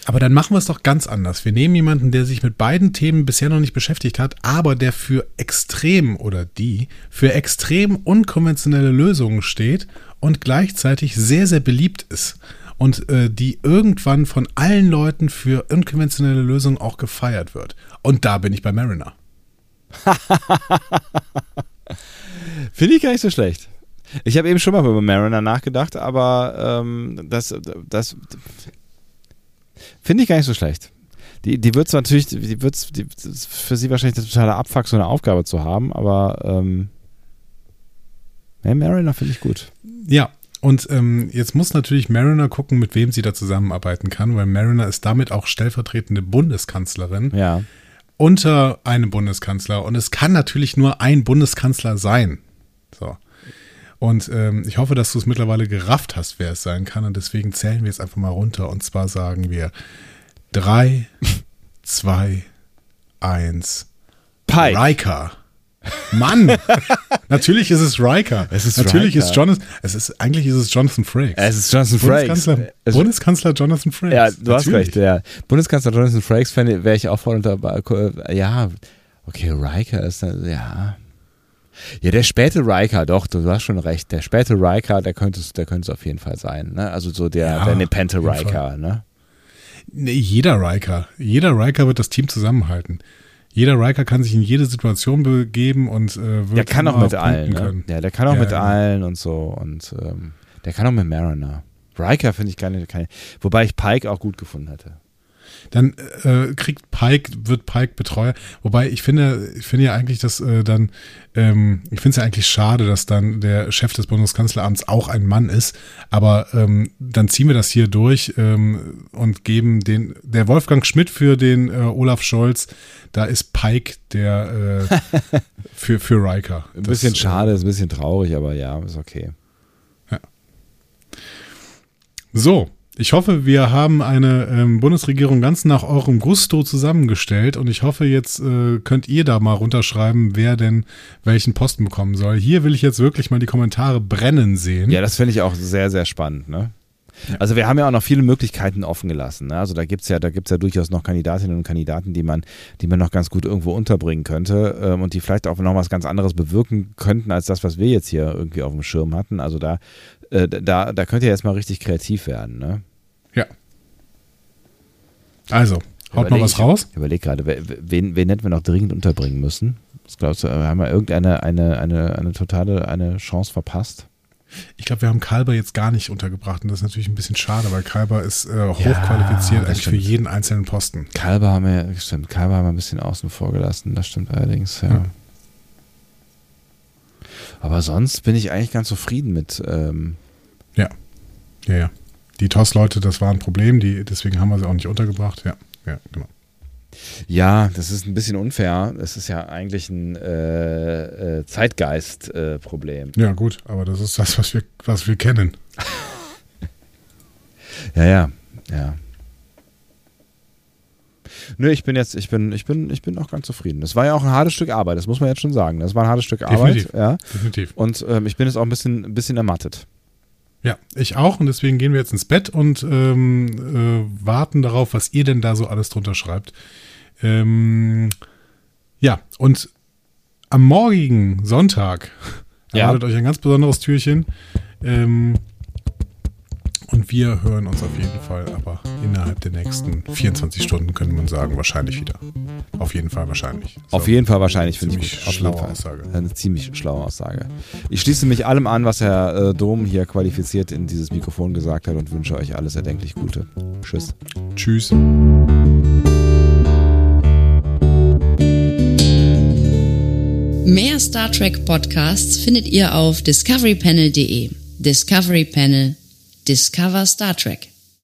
Aber dann machen wir es doch ganz anders. Wir nehmen jemanden, der sich mit beiden Themen bisher noch nicht beschäftigt hat, aber der für extrem oder die für extrem unkonventionelle Lösungen steht und gleichzeitig sehr, sehr beliebt ist. Und äh, die irgendwann von allen Leuten für unkonventionelle Lösungen auch gefeiert wird. Und da bin ich bei Mariner. Finde ich gar nicht so schlecht. Ich habe eben schon mal über Mariner nachgedacht, aber ähm, das, das finde ich gar nicht so schlecht. Die, die wird es natürlich, die wird's, die, für sie wahrscheinlich der totale Abfuck, so eine Aufgabe zu haben, aber ähm, ja, Mariner finde ich gut. Ja, und ähm, jetzt muss natürlich Mariner gucken, mit wem sie da zusammenarbeiten kann, weil Mariner ist damit auch stellvertretende Bundeskanzlerin. Ja. Unter einem Bundeskanzler. Und es kann natürlich nur ein Bundeskanzler sein. So. Und ähm, ich hoffe, dass du es mittlerweile gerafft hast, wer es sein kann. Und deswegen zählen wir jetzt einfach mal runter. Und zwar sagen wir drei, zwei, eins. Pike. Riker. Mann! Natürlich ist es Riker. Es ist Natürlich Riker. ist Jonathan. Es ist eigentlich ist es Jonathan Frakes. Es ist Jonathan Frakes. Bundeskanzler, Es- Bundeskanzler Jonathan Frakes. Ja, du hast Natürlich. recht, ja. Bundeskanzler Jonathan Frakes wäre ich auch voll unter. Ja, okay, Riker ist dann, ja. Ja, der späte Riker, doch, du hast schon recht. Der späte Riker, der könnte es, der auf jeden Fall sein, ne? Also so der, Ja, der Nepente Riker, ne? Nee, jeder Riker. Jeder Riker wird das Team zusammenhalten. Jeder Riker kann sich in jede Situation begeben und äh, wird Der kann auch mit allen, ne? Ja, der kann auch Ja, mit ja. allen und so und ähm, der kann auch mit Mariner. Riker finde ich gar nicht, keine, wobei ich Pike auch gut gefunden hätte. Dann äh, kriegt Pike, wird Pike Betreuer. Wobei ich finde, ich finde ja eigentlich, dass äh, dann, ähm, ich finde es ja eigentlich schade, dass dann der Chef des Bundeskanzleramts auch ein Mann ist. Aber ähm, dann ziehen wir das hier durch ähm, und geben den, der Wolfgang Schmidt für den äh, Olaf Scholz, da ist Pike der äh, für, für Riker. Ein bisschen Das, äh, schade, ist ein bisschen traurig, aber ja, ist okay. So, ich hoffe, wir haben eine ähm, Bundesregierung ganz nach eurem Gusto zusammengestellt und ich hoffe, jetzt äh, könnt ihr da mal runterschreiben, wer denn welchen Posten bekommen soll. Hier will ich jetzt wirklich mal die Kommentare brennen sehen. Ja, das finde ich auch sehr, sehr spannend, ne? Also wir haben ja auch noch viele Möglichkeiten offen gelassen. Ne? Also da gibt es ja, da gibt's ja durchaus noch Kandidatinnen und Kandidaten, die man, die man noch ganz gut irgendwo unterbringen könnte ähm, und die vielleicht auch noch was ganz anderes bewirken könnten, als das, was wir jetzt hier irgendwie auf dem Schirm hatten. Also da, äh, da, da könnt ihr jetzt mal richtig kreativ werden, ne? Ja. Also, haut mal Überleg- was raus. Ich überlege gerade, wen, wen hätten wir noch dringend unterbringen müssen? Was glaubst du, haben wir irgendeine eine, eine, eine totale eine Chance verpasst? Ich glaube, wir haben Kalber jetzt gar nicht untergebracht und das ist natürlich ein bisschen schade, weil Kalber ist äh, hochqualifiziert das eigentlich für jeden einzelnen Posten. Kalber haben wir, stimmt, Kalber haben wir ein bisschen außen vor gelassen, das stimmt allerdings, ja. Ja. Aber sonst bin ich eigentlich ganz zufrieden mit, ähm, Ja, ja. Die TOS-Leute, das war ein Problem, die, deswegen haben wir sie auch nicht untergebracht. Ja, ja, genau. ja, das ist ein bisschen unfair. Es ist ja eigentlich ein äh, äh, Zeitgeist-Problem. Ja, gut, aber das ist das, was wir, was wir kennen. ja, ja, ja. Nö, ich bin jetzt, ich bin, ich bin, ich bin auch ganz zufrieden. Das war ja auch ein hartes Stück Arbeit, das muss man jetzt schon sagen. Das war ein hartes Stück Definitiv. Arbeit, ja. Definitiv. Und ähm, ich bin jetzt auch ein bisschen, ein bisschen ermattet. Ja, ich auch und deswegen gehen wir jetzt ins Bett und ähm, äh, warten darauf, was ihr denn da so alles drunter schreibt. Ähm, ja, und am morgigen Sonntag Ja. erwartet euch ein ganz besonderes Türchen. Ähm, und wir hören uns auf jeden Fall aber innerhalb der nächsten 24 Stunden, könnte man sagen, wahrscheinlich wieder. Auf jeden Fall wahrscheinlich. So. Auf jeden Fall wahrscheinlich, finde ich gut. Auf jeden schlaue Fall. Aussage. Eine ziemlich schlaue Aussage. Ich schließe mich allem an, was Herr äh, Dom hier qualifiziert in dieses Mikrofon gesagt hat und wünsche euch alles erdenklich Gute. Tschüss. Tschüss. Mehr Star Trek Podcasts findet ihr auf discoverypanel.de. Discovery Panel. Discover Star Trek.